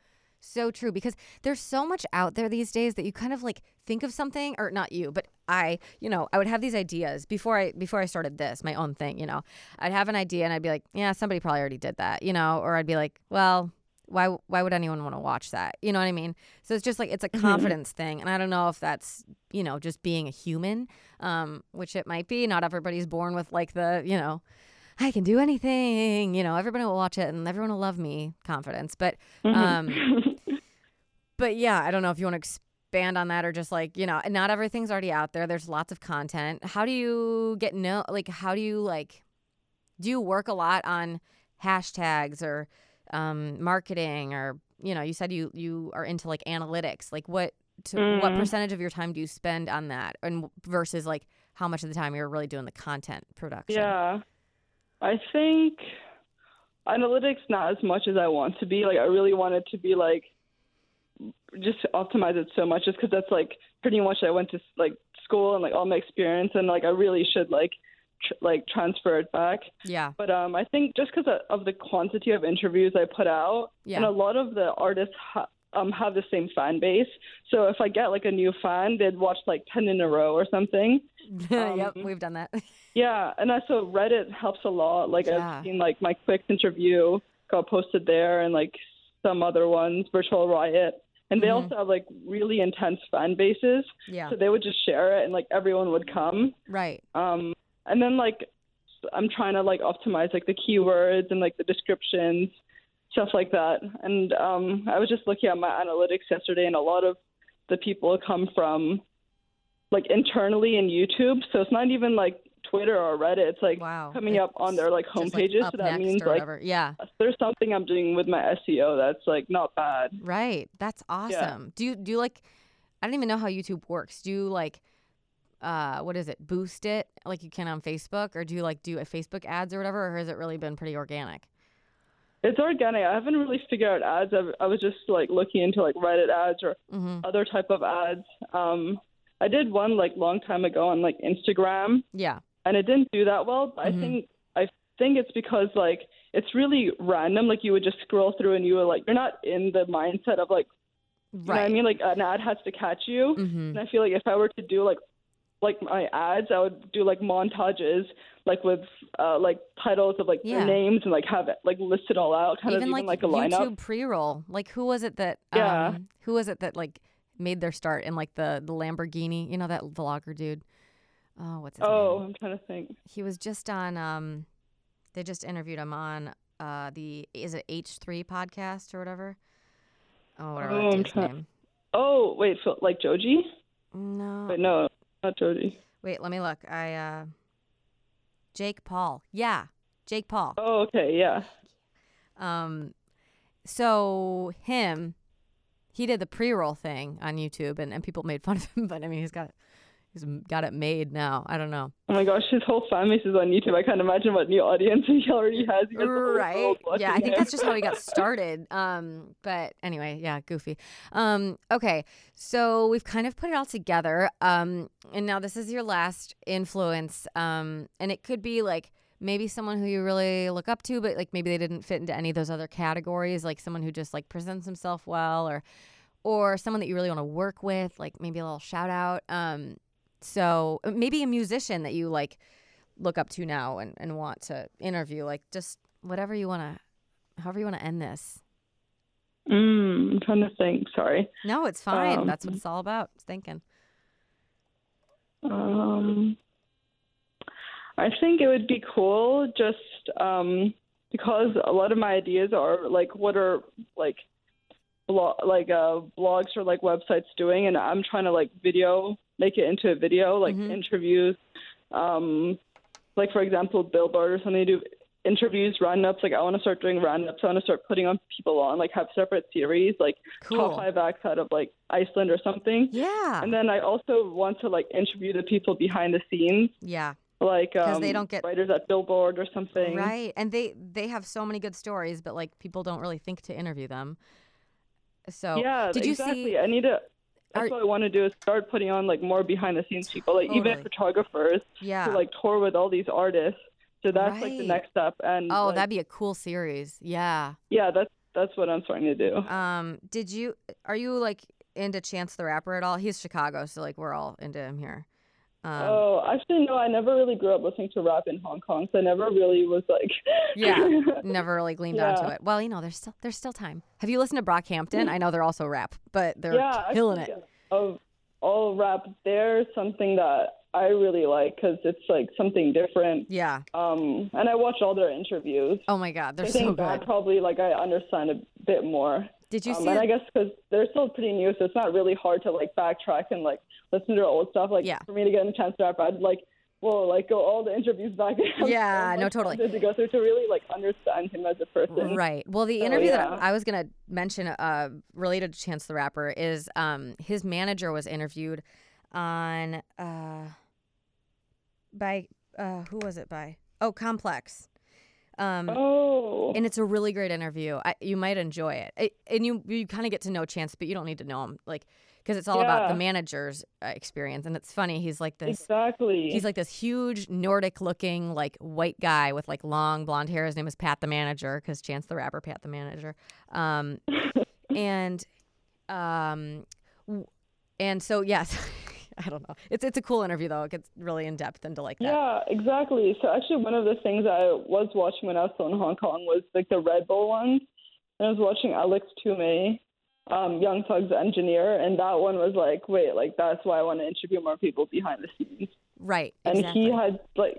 so true because there's so much out there these days that you kind of like think of something or not you, but I, you know, I would have these ideas before I before I started this, my own thing, you know. I'd have an idea and I'd be like, yeah, somebody probably already did that, you know, or I'd be like, well, why why would anyone want to watch that? You know what I mean? So it's just like it's a [LAUGHS] confidence thing, and I don't know if that's you know just being a human, um, which it might be. Not everybody's born with like the you know I can do anything. You know, everybody will watch it and everyone will love me confidence. But um but yeah, I don't know if you want to expand on that or just like, you know, not everything's already out there. There's lots of content. How do you get no like how do you like do you work a lot on hashtags or um marketing or you know, you said you you are into like analytics. Like what to what Mm. percentage of your time do you spend on that and versus like how much of the time you're really doing the content production? Yeah. I think analytics not as much as I want to be. Like I really want it to be like just optimize it so much just because that's like pretty much I went to like school and like all my experience and like I really should like tr- like transfer it back. Yeah. But um I think just because of the quantity of interviews I put out Yeah. and a lot of the artists ha- um have the same fan base. So if I get like a new fan, they'd watch like 10 in a row or something. [LAUGHS] yep, Um, we've done that. [LAUGHS] Yeah, and also Reddit helps a lot. Like Yeah. I've seen like my quick interview got posted there, and like some other ones, Virtual Riot, and they Mhm. also have like really intense fan bases. yeah. So they would just share it, and like everyone would come. right. Um, and then like I'm trying to like optimize like the keywords and like the descriptions, stuff like that. And um, I was just looking at my analytics yesterday, and a lot of the people come from like internally in YouTube. So it's not even like Twitter or Reddit. It's like Wow. coming up on their like Just, like, homepages. so that means like whatever. Yeah. there's something I'm doing with my SEO that's like not bad. Right. That's awesome. Yeah. Do you do you like I don't even know how YouTube works. Do you like uh what is it? Boost it like you can on Facebook or do you like do a Facebook ads or whatever or has it really been pretty organic? It's organic. I haven't really figured out ads. I, I was just like looking into like Reddit ads or Mhm. other type of ads. Um, I did one like long time ago on like Instagram, Yeah. and it didn't do that well. But Mhm. I think I think it's because like it's really random. Like you would just scroll through and you were like you're not in the mindset of like you know what I mean. Like an ad has to catch you, Mhm. and I feel like if I were to do like like my ads, I would do like montages, like with uh, like titles of like Yeah. their names and like have it like listed all out, kind even of like, even like a lineup. YouTube pre-roll. Like who was it that Yeah. um who was it that like made their start in like the the Lamborghini, you know that vlogger dude. Oh, what's his Oh, name? I'm trying to think. He was just on um they just interviewed him on uh the is it H3 podcast or whatever? Oh, whatever Oh, that I'm dude's try- name. Oh, wait, so, like Joji? No. Wait, no, not Joji. Wait, let me look. I uh Jake Paul. Yeah. Jake Paul. Oh, okay, yeah. Um, so him, he did the pre-roll thing on YouTube, and, and people made fun of him. [LAUGHS] But I mean, he's got he's got it made now. I don't know. Oh my gosh, his whole fan base is on YouTube. I can't imagine what new audience [LAUGHS] he already has. He has Right? Yeah, I think him. that's just how he got [LAUGHS] started. Um, but anyway, yeah, goofy. Um, okay, so we've kind of put it all together. Um, and now this is your last influence. Um, and it could be like maybe someone who you really look up to, but like maybe they didn't fit into any of those other categories, like someone who just like presents himself well, or or someone that you really want to work with, like maybe a little shout out. Um, so uh, maybe a musician that you like look up to now and, and want to interview, like just whatever you want to, however you want to end this. Mm, I'm trying to think. Sorry. No, it's fine. Um, That's what it's all about. It's thinking. Um, I think it would be cool just um, because a lot of my ideas are like what are like blog like uh, blogs or like websites doing, and I'm trying to like video make it into a video like Mhm. interviews. Um, like for example, Billboard or something do interviews, roundups. Like I want to start doing roundups. I want to start putting on people on like have separate series like Cool. top five acts out of like Iceland or something. Yeah. And then I also want to like interview the people behind the scenes, yeah. like 'Cause um, they don't get- writers at Billboard or something. Right. And they they have so many good stories, but like people don't really think to interview them. So Yeah, did you exactly. see? I need to. That's what I want to do is start putting on like more behind the scenes people, like even photographers Yeah. to like tour with all these artists. So that's like the next step. And oh, like, that'd be a cool series. Yeah. yeah, that's that's what I'm starting to do. Um. Did you? Are you like into Chance the Rapper at all? He's Chicago, so like we're all into him here. Um, oh, actually, no. I never really grew up listening to rap in Hong Kong, so I never really was like. [LAUGHS] Yeah. never really gleaned onto it. Well, you know, there's still there's still time. Have you listened to Brockhampton? I know they're also rap, but they're yeah, killing actually, it. Of all rap, there's something that I really like because it's like something different. Yeah. Um, and I watched all their interviews. Oh my God, they're I think so that good. probably like I understand a bit more. Did you um, see? and? I guess because they're still pretty new, so it's not really hard to like backtrack and like listen to their old stuff. Like Yeah. for me to get a chance to rap, I'd like well like go all the interviews back. and [LAUGHS] Yeah, like, no, totally. To go through to really like understand him as a person. Right. Well, the So, interview that. I was gonna mention, uh, related to Chance the Rapper, is um his manager was interviewed on uh by uh who was it by? Oh, Complex. Um, Oh. and it's a really great interview. I, you might enjoy it. it and you you kind of get to know Chance, but you don't need to know him, like because it's all about the manager's uh, experience. And it's funny. He's like this. Exactly. He's like this huge Nordic looking like white guy with like long blonde hair. His name is Pat the Manager because Chance the Rapper, Pat the Manager. Um, [LAUGHS] and um, and so yes, [LAUGHS] [LAUGHS] I don't know. It's it's a cool interview though. It gets really in depth into like that. Yeah, exactly. So actually, one of the things I was watching when I was still in Hong Kong was like the Red Bull ones. And I was watching Alex Tumay, um, Young Thug's engineer, and that one was like, wait, like that's why I want to interview more people behind the scenes. Right. And exactly. he had like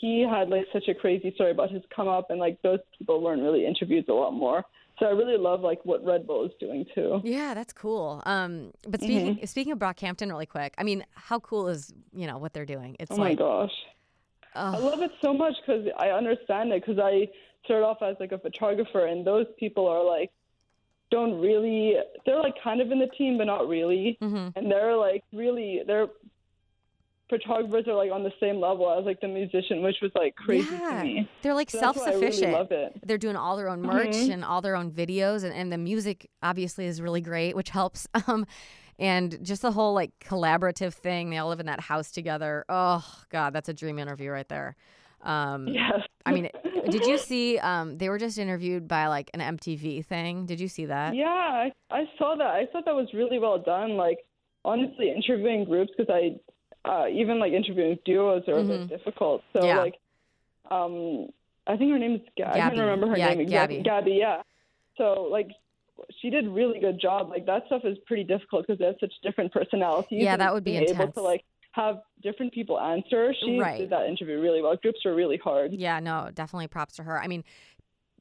he had like such a crazy story about his come up, and like those people weren't really interviewed a lot more. So I really love like what Red Bull is doing too. Yeah, that's cool. Um, but Mm-hmm. speaking speaking of Brockhampton, really quick. I mean, how cool is you know what they're doing? It's Oh my like, gosh. I love it so much because I understand it because I started off as like a photographer, and those people are like don't really they're like kind of in the team but not really, mhm. and they're like really they're photographers are like on the same level as like the musician, which was like crazy Yeah. to me. they're like So self really sufficient. love it. they're doing all their own merch Mhm. and all their own videos and, and the music obviously is really great which helps [LAUGHS] um and just the whole like collaborative thing they all live in that house together oh god that's a dream interview right there um Yes. i mean [LAUGHS] did you see um they were just interviewed by like an mtv thing did you see that Yeah, I, I saw that. I thought that was really well done. Like honestly, interviewing groups because I uh, even like interviewing duos are a bit difficult. So Mm-hmm. Yeah. like, um, I think her name is Ga- I Gabby. can't remember her Yeah, name exactly. Gabby. Gabby, yeah. So like, she did really good job. Like that stuff is pretty difficult because they have such different personalities. Yeah, that would be being able intense. to like have different people answer. She Right. did that interview really well. Groups are really hard. Yeah, no, definitely props to her. I mean,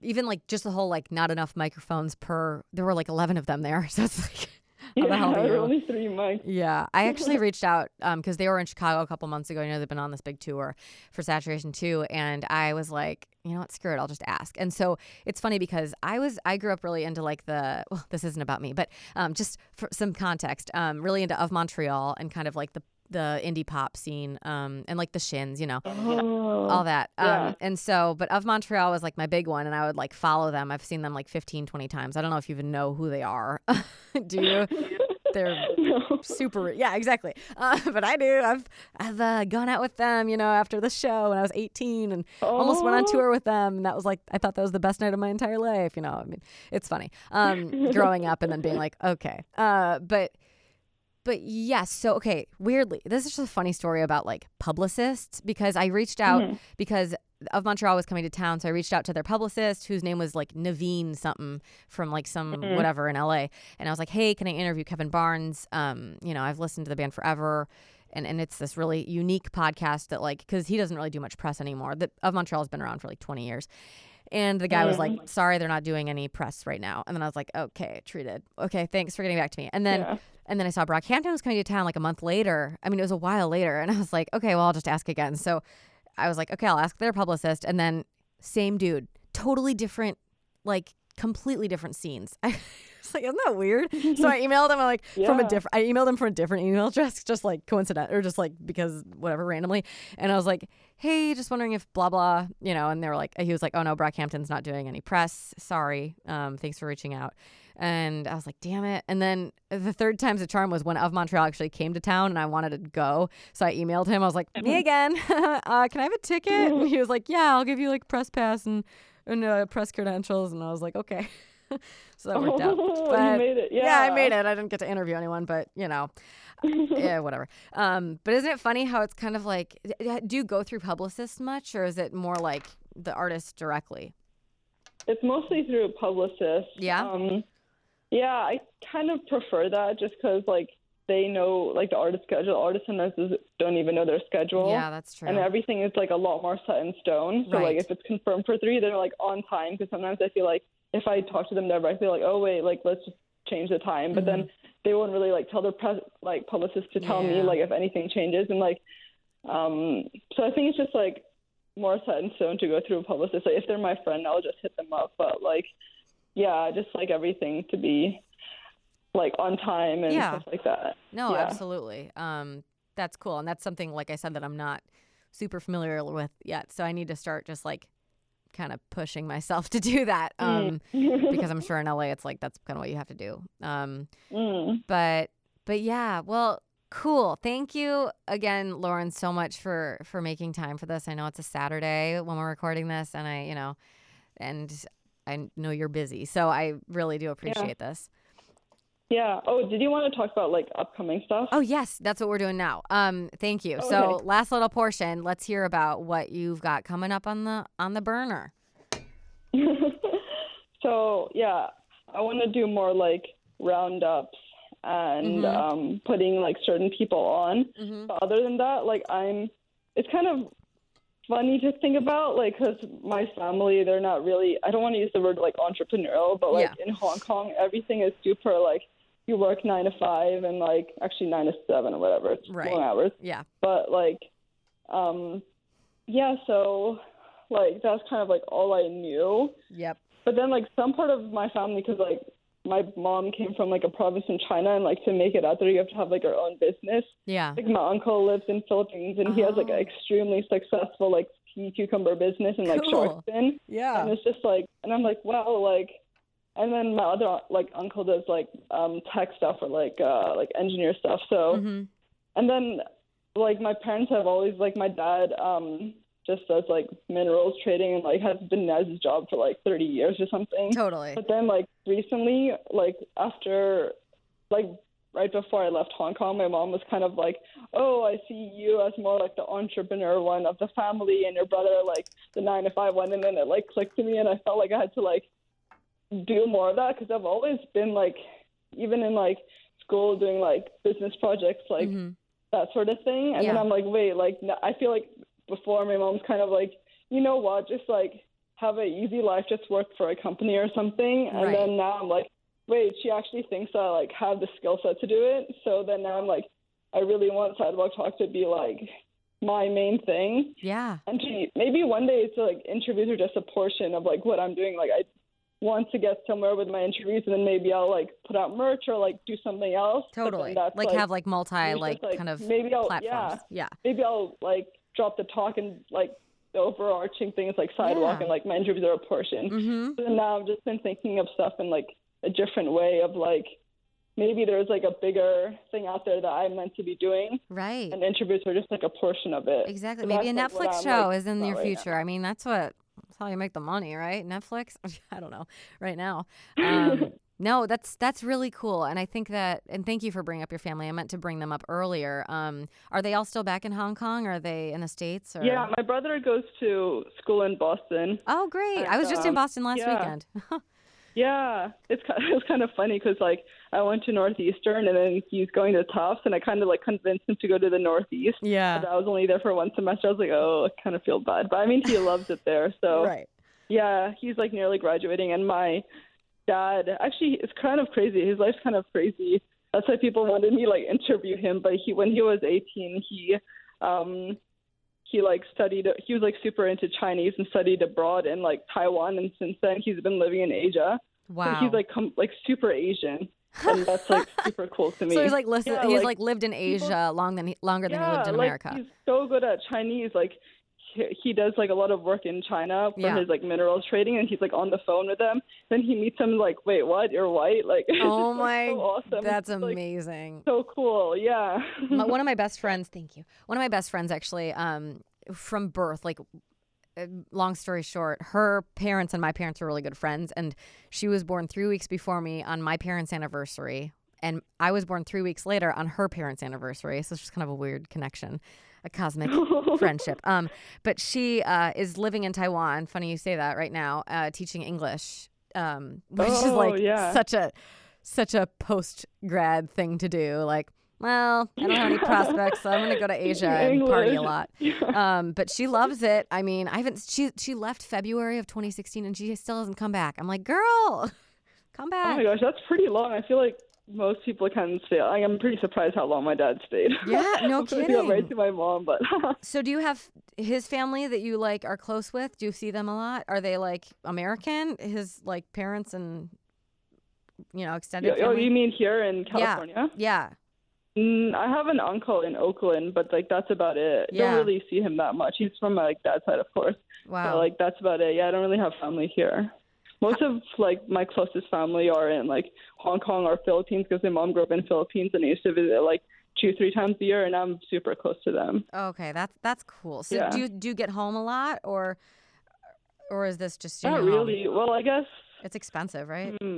even like just the whole like not enough microphones per. There were like eleven of them there, [LAUGHS] so it's like, how the hell you? only three mics. Yeah, I [LAUGHS] actually reached out because they were in Chicago a couple months ago. You know, they've been on this big tour for Saturation 2. And I was like, you know what, screw it, I'll just ask. And so it's funny because I was, I grew up really into like the, well, this isn't about me, but um, just for some context, um, really into Of Montreal and kind of like the, the indie pop scene um, and like the shins, you know Oh. all that. yeah. Um, and so, but of Montreal was like my big one, and I would like follow them. I've seen them like 15, 20 times. I don't know if you even know who they are. [LAUGHS] Do you? They're [LAUGHS] No. super. Yeah, exactly. [LAUGHS] Uh, but I do. I've I've uh, gone out with them, you know, after the show when I was 18, and almost went on Oh. tour with them. And that was like I thought that was the best night of my entire life. You know, I mean, it's funny. Um, growing up and then being like, okay, uh, but. But yes, so okay, weirdly, this is just a funny story about like publicists because I reached out Mhm. because of Montreal was coming to town, so I reached out to their publicist whose name was like Naveen something from like some Mhm. whatever in LA, and I was like, hey, can I interview Kevin Barnes? Um, you know, I've listened to the band forever. And, and it's this really unique podcast that like because he doesn't really do much press anymore. The of Montreal has been around for like 20 years, and the guy was like, "Sorry, they're not doing any press right now." And then I was like, "Okay, treated. Okay, thanks for getting back to me." And then Yeah. and then I saw Brockhampton was coming to town like a month later. I mean, it was a while later. And I was like, okay, well, I'll just ask again. So I was like, okay, I'll ask their publicist. And then same dude, totally different, like completely different scenes. [LAUGHS] I was like, isn't that weird? so I [LAUGHS] emailed him like from a different, I emailed him from a different email address, just like coincident or just like because whatever randomly. And I was like, hey, just wondering if blah, blah, you know, and they were like, he was like, oh no, Brockhampton's not doing any press. Sorry. Um, thanks for reaching out. And I was like, damn it. And then the third time's a charm was when Of Montreal actually came to town and I wanted to go. So I emailed him. I was like, me [LAUGHS] again. uh, can I have a ticket? And he was like, yeah, I'll give you like press pass and, and uh, press credentials. And I was like, okay. [LAUGHS] so that worked out. [LAUGHS] But- you made it. Yeah. Yeah, I made it. I didn't get to interview anyone, but you know, [LAUGHS] yeah, whatever. Um, but isn't it funny how it's kind of like, do you go through publicists much or is it more like the artist directly? It's mostly through publicists. Yeah? Um, yeah, I kind of prefer that just because like they know like the artist schedule. Artists sometimes don't even know their schedule. yeah, that's true. And everything is like a lot more set in stone. So Right. like if it's confirmed for three, they're like on time. Because sometimes I feel like if I talk to them directly, like oh wait, like let's just change the time. But then they won't really like tell their press like publicist to tell me Mm-hmm. Like if anything changes. And like um, so I think it's just like more set in stone to go through a publicist. Like if they're my friend, I'll just hit them up. But like yeah, just like everything to be like on time and Yeah. stuff like that. No, Yeah. absolutely. Um, that's cool, and that's something like I said that I'm not super familiar with yet. So I need to start just like kind of pushing myself [LAUGHS] to do that. Um, because I'm [LAUGHS] sure in LA it's like that's kind of what you have to do. Um, Mm. but but yeah, well, cool. Thank you again, Lauren, so much for for making time for this. I know it's a Saturday when we're recording this, and I, you know, and I know you're busy, so I really do appreciate this. Yeah. Oh, did you want to talk about like upcoming stuff? Oh yes, that's what we're doing now. Um, thank you. So last little portion. Let's hear about what you've got coming up on the on the burner. [LAUGHS] so yeah, I want to do more like roundups and Mhm. um, putting like certain people on. Mm-hmm. But other than that, like I'm, it's kind of funny to think about, like because my family, they're not really. I don't want to use the word like entrepreneurial, but like in Hong Kong, everything is super like you work nine to five and like actually nine to seven or whatever. It's Right. long hours. Yeah. but like um yeah so like that's kind of like all i knew Yep. but then like some part of my family because like my mom came from like a province in china and like to make it out there you have to have like your own business Yeah. like my uncle lives in philippines and he has like Oh. an extremely successful like sea cucumber business and like Cool. shark fin and it's just like and i'm like wow like and then my other like uncle does like um tech stuff or like uh like engineer stuff so hmm and then like my parents have always like my dad um just does like minerals trading and like has been at his job for like 30 years or something Totally. but then like recently like after like right before I left Hong Kong, my mom was kind of like, "Oh, I see you as more like the entrepreneur one of the family, and your brother like the nine to five one." And then it like clicked to me, and I felt like I had to like do more of that because I've always been like, even in like school, doing like business projects, like hmm that sort of thing. And then I'm like, wait, like I feel like before my mom's kind of like, you know what, just like have an easy life, just work for a company or something. And Right. then now I'm like, wait, she actually thinks I like have the skill set to do it. So then now I'm like, I really want Sidewalk Talk to be like my main thing. Yeah. And to, maybe one day to like interviews are just a portion of like what I'm doing. Like I want to get somewhere with my interviews, and then maybe I'll like put out merch or like do something else. Totally. that's, Like, have like multi like, like, kind of maybe I'll platforms. yeah Yeah. maybe I'll like drop the talk and like the overarching things like sidewalk Yeah. and like my interviews are a portion. Mm-hmm. And now I've just been thinking of stuff in like a different way of like maybe there's like a bigger thing out there that I'm meant to be doing, Right. and interviews are just like a portion of it. Exactly. So Maybe a like, Netflix I'm, show like, is in your right now. future. I mean, that's what that's how you make the money, right? Netflix. [LAUGHS] I don't know. Right now. Um, [LAUGHS] no, that's that's really cool, and I think that. And thank you for bringing up your family. I meant to bring them up earlier. Um, are they all still back in Hong Kong? Or are they in the states? Or? Yeah, my brother goes to school in Boston. Oh, great! And, I was just in um, Boston last yeah. weekend. [LAUGHS] Yeah, it's kind it was kind of funny because like I went to Northeastern and then he's going to Tufts and I kind of like convinced him to go to the Northeast. yeah. But I was only there for one semester. I was like, oh, I kind of feel bad, but I mean, he [LAUGHS] loves it there. So Right. yeah, he's like nearly graduating, and my dad actually it's kind of crazy. His life's kind of crazy. That's why people wanted me like interview him. But he when he was 18, he um he like studied he was like super into Chinese and studied abroad in like Taiwan and since then he's been living in Asia. Wow. So he's like com- like super Asian. And that's like super cool to [LAUGHS] me. so he's like listen, Yeah, he's like, like, lived in Asia long than he, longer than he lived in like, America. He's so good at Chinese. Like he, he does like a lot of work in China for Yeah. his like minerals trading, and he's like on the phone with them. Then he meets them like, wait, what? You're white? Like, [LAUGHS] Oh just, like, my, so awesome. That's It's, like, amazing. so cool. Yeah. one of my [LAUGHS] best friends thank you one of my best friends actually um from birth like long story short her parents and my parents were really good friends and she was born three weeks before me on my parents anniversary and i was born three weeks later on her parents anniversary. So it's just kind of a weird connection a cosmic [LAUGHS] friendship. Um but she uh is living in taiwan. Funny you say that right now uh teaching english um which is Oh, like yeah. such a such a post grad thing to do. Like well, I don't have any [LAUGHS] prospects, so I'm gonna go to Asia and party a lot. [LAUGHS] Um, but she loves it. I mean, I haven't. She she left February of 2016, and she still hasn't come back. I'm like, girl, [LAUGHS] come back. Oh my gosh, that's pretty long. I feel like most people can stay. Like, I'm pretty surprised how long my dad stayed. Yeah, no gonna right kidding. to my mom, but So, do you have his family that you like are close with? Do you see them a lot? Are they like American? His like parents and you know extended oh, family? you mean here in California? yeah. Mm, I have an uncle in Oakland, but like that's about it. Yeah. Don't really see him that much. He's from like that side, of course. Wow. But like that's about it. Yeah, I don't really have family here. Most of like my closest family are in like Hong Kong or Philippines because my mom grew up in Philippines and I used to visit like two three times a year, and I'm super close to them. okay, that's that's cool. So, Yeah. do you do you get home a lot, or or is this just your Not home? really. Well, I guess. It's expensive, right? Hmm.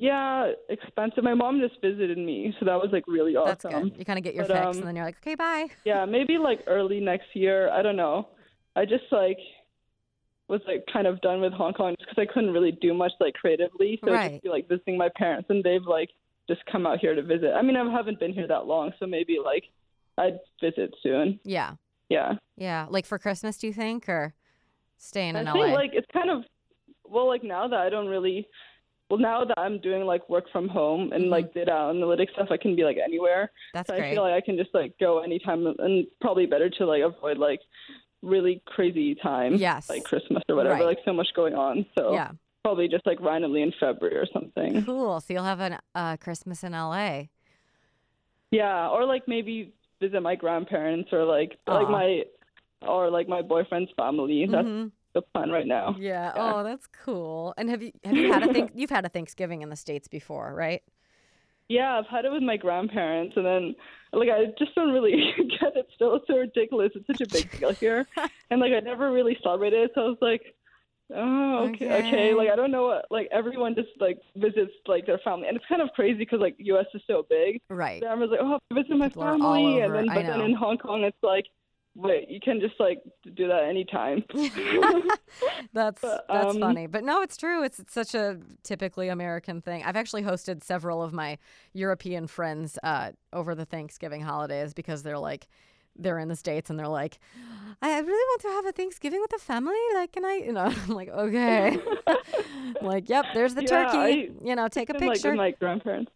Yeah, expensive. My mom just visited me, so that was like really That's awesome. good. You kind of get your But, fix, um, and then you're like, okay, bye. Yeah, maybe like early next year. I don't know. I just like was like kind of done with Hong Kong just because I couldn't really do much like creatively. So Right. just be like visiting my parents, and they've like just come out here to visit. I mean, I haven't been here that long, so maybe like I'd visit soon. Yeah, Yeah, yeah. Like for Christmas, do you think, or staying in I LA? think like it's kind of well, like now that I don't really. Well, now that I'm doing like work from home and Mhm. like data analytics stuff, I can be like anywhere. That's So I feel like I can just like go anytime, and probably better to like avoid like really crazy time, Yes. like Christmas or whatever. Right. Like so much going on, so yeah. probably just like randomly in February or something. Cool. So you'll have a uh, Christmas in LA. Yeah, or like maybe visit my grandparents or like like my or like my boyfriend's family. That's Mhm. The plan right now. Yeah. Yeah. Oh, that's cool. And have you have you had a think [LAUGHS] you've had a Thanksgiving in the states before, right? Yeah, I've had it with my grandparents, and then like I just don't really [LAUGHS] get it. Still, it's so ridiculous. It's such a big deal here, [LAUGHS] and like I never really celebrated it. So I was like, Oh, okay, Okay. okay. Like I don't know what. Like everyone just like visits like their family, and it's kind of crazy because like U.S. is so big. Right. So everyone's like, oh, I visit my People family, and then but then in Hong Kong, it's like, wait, you can just like do that anytime. [LAUGHS] that's But, that's um, funny, but no, it's true. It's, it's such a typically American thing. I've actually hosted several of my European friends uh, over the Thanksgiving holidays because they're like, they're in the states and they're like, I really want to have a Thanksgiving with the family. Like, can I? You know, [LAUGHS] I'm like, okay. I'm [LAUGHS] like, yep, there's the Yeah, turkey. you know, take a Been, like picture. my grandparents.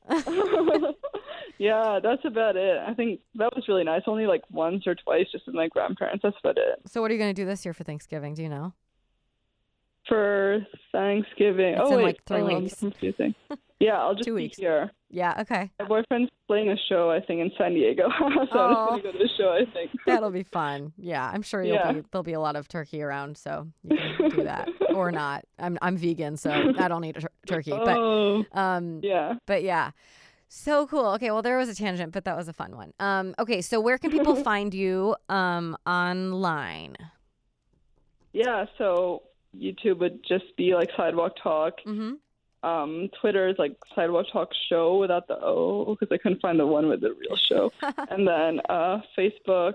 Yeah, that's about it. I think that was really nice. Only like once or twice, just with my grandparents. That's about it. so, what are you going to do this year for Thanksgiving? Do you know? For Thanksgiving. It's oh in, wait, like, three weeks. Confusing. Yeah, I'll [LAUGHS] just Two be weeks. here. Yeah. Okay. My boyfriend's playing a show, I think, in San Diego. [LAUGHS] so I'm just gonna go to the show. I think. [LAUGHS] That'll be fun. Yeah, I'm sure you'll Yeah. be there'll be a lot of turkey around, so you can do that or not. I'm I'm vegan, so I don't eat a tur- turkey. But oh, um, yeah. but yeah, so cool. Okay, well there was a tangent, but that was a fun one. Um, okay, so where can people [LAUGHS] find you um online? Yeah, so YouTube would just be like Sidewalk Talk. Mm-hmm. Um, Twitter is like Sidewalk Talk Show without the O because I couldn't find the one with the real show. [LAUGHS] and then uh, Facebook,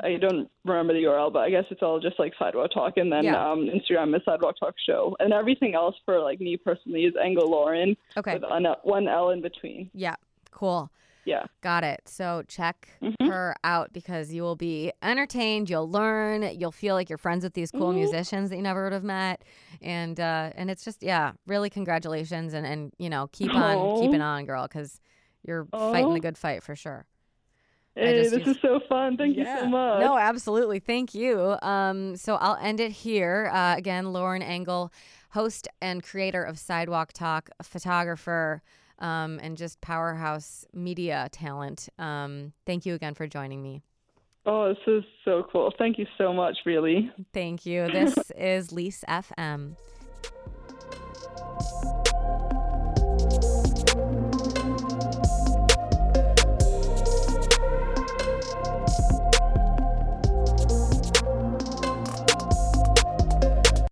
I don't remember the URL, but I guess it's all just like Sidewalk Talk. And then Yeah. um, Instagram is Sidewalk Talk Show. And everything else for like me personally is Engel Lauren Okay. with an, one L in between. Yeah. Cool. Yeah. Got it. So check Mhm. her out because you will be entertained. You'll learn. You'll feel like you're friends with these cool Mhm. musicians that you never would have met, and uh, and it's just yeah, really congratulations and and you know keep on Aw. keeping on, girl, because you're fighting Aw. the good fight for sure. Hey, this is so fun. Thank you so much. No, absolutely. Thank you. Um, so I'll end it here. Uh, again, Lauren Engel, host and creator of Sidewalk Talk, a photographer, um, and just powerhouse media talent. Um, thank you again for joining me. Oh, this is so cool. Thank you so much, really. Thank you. This [LAUGHS] is Lise FM.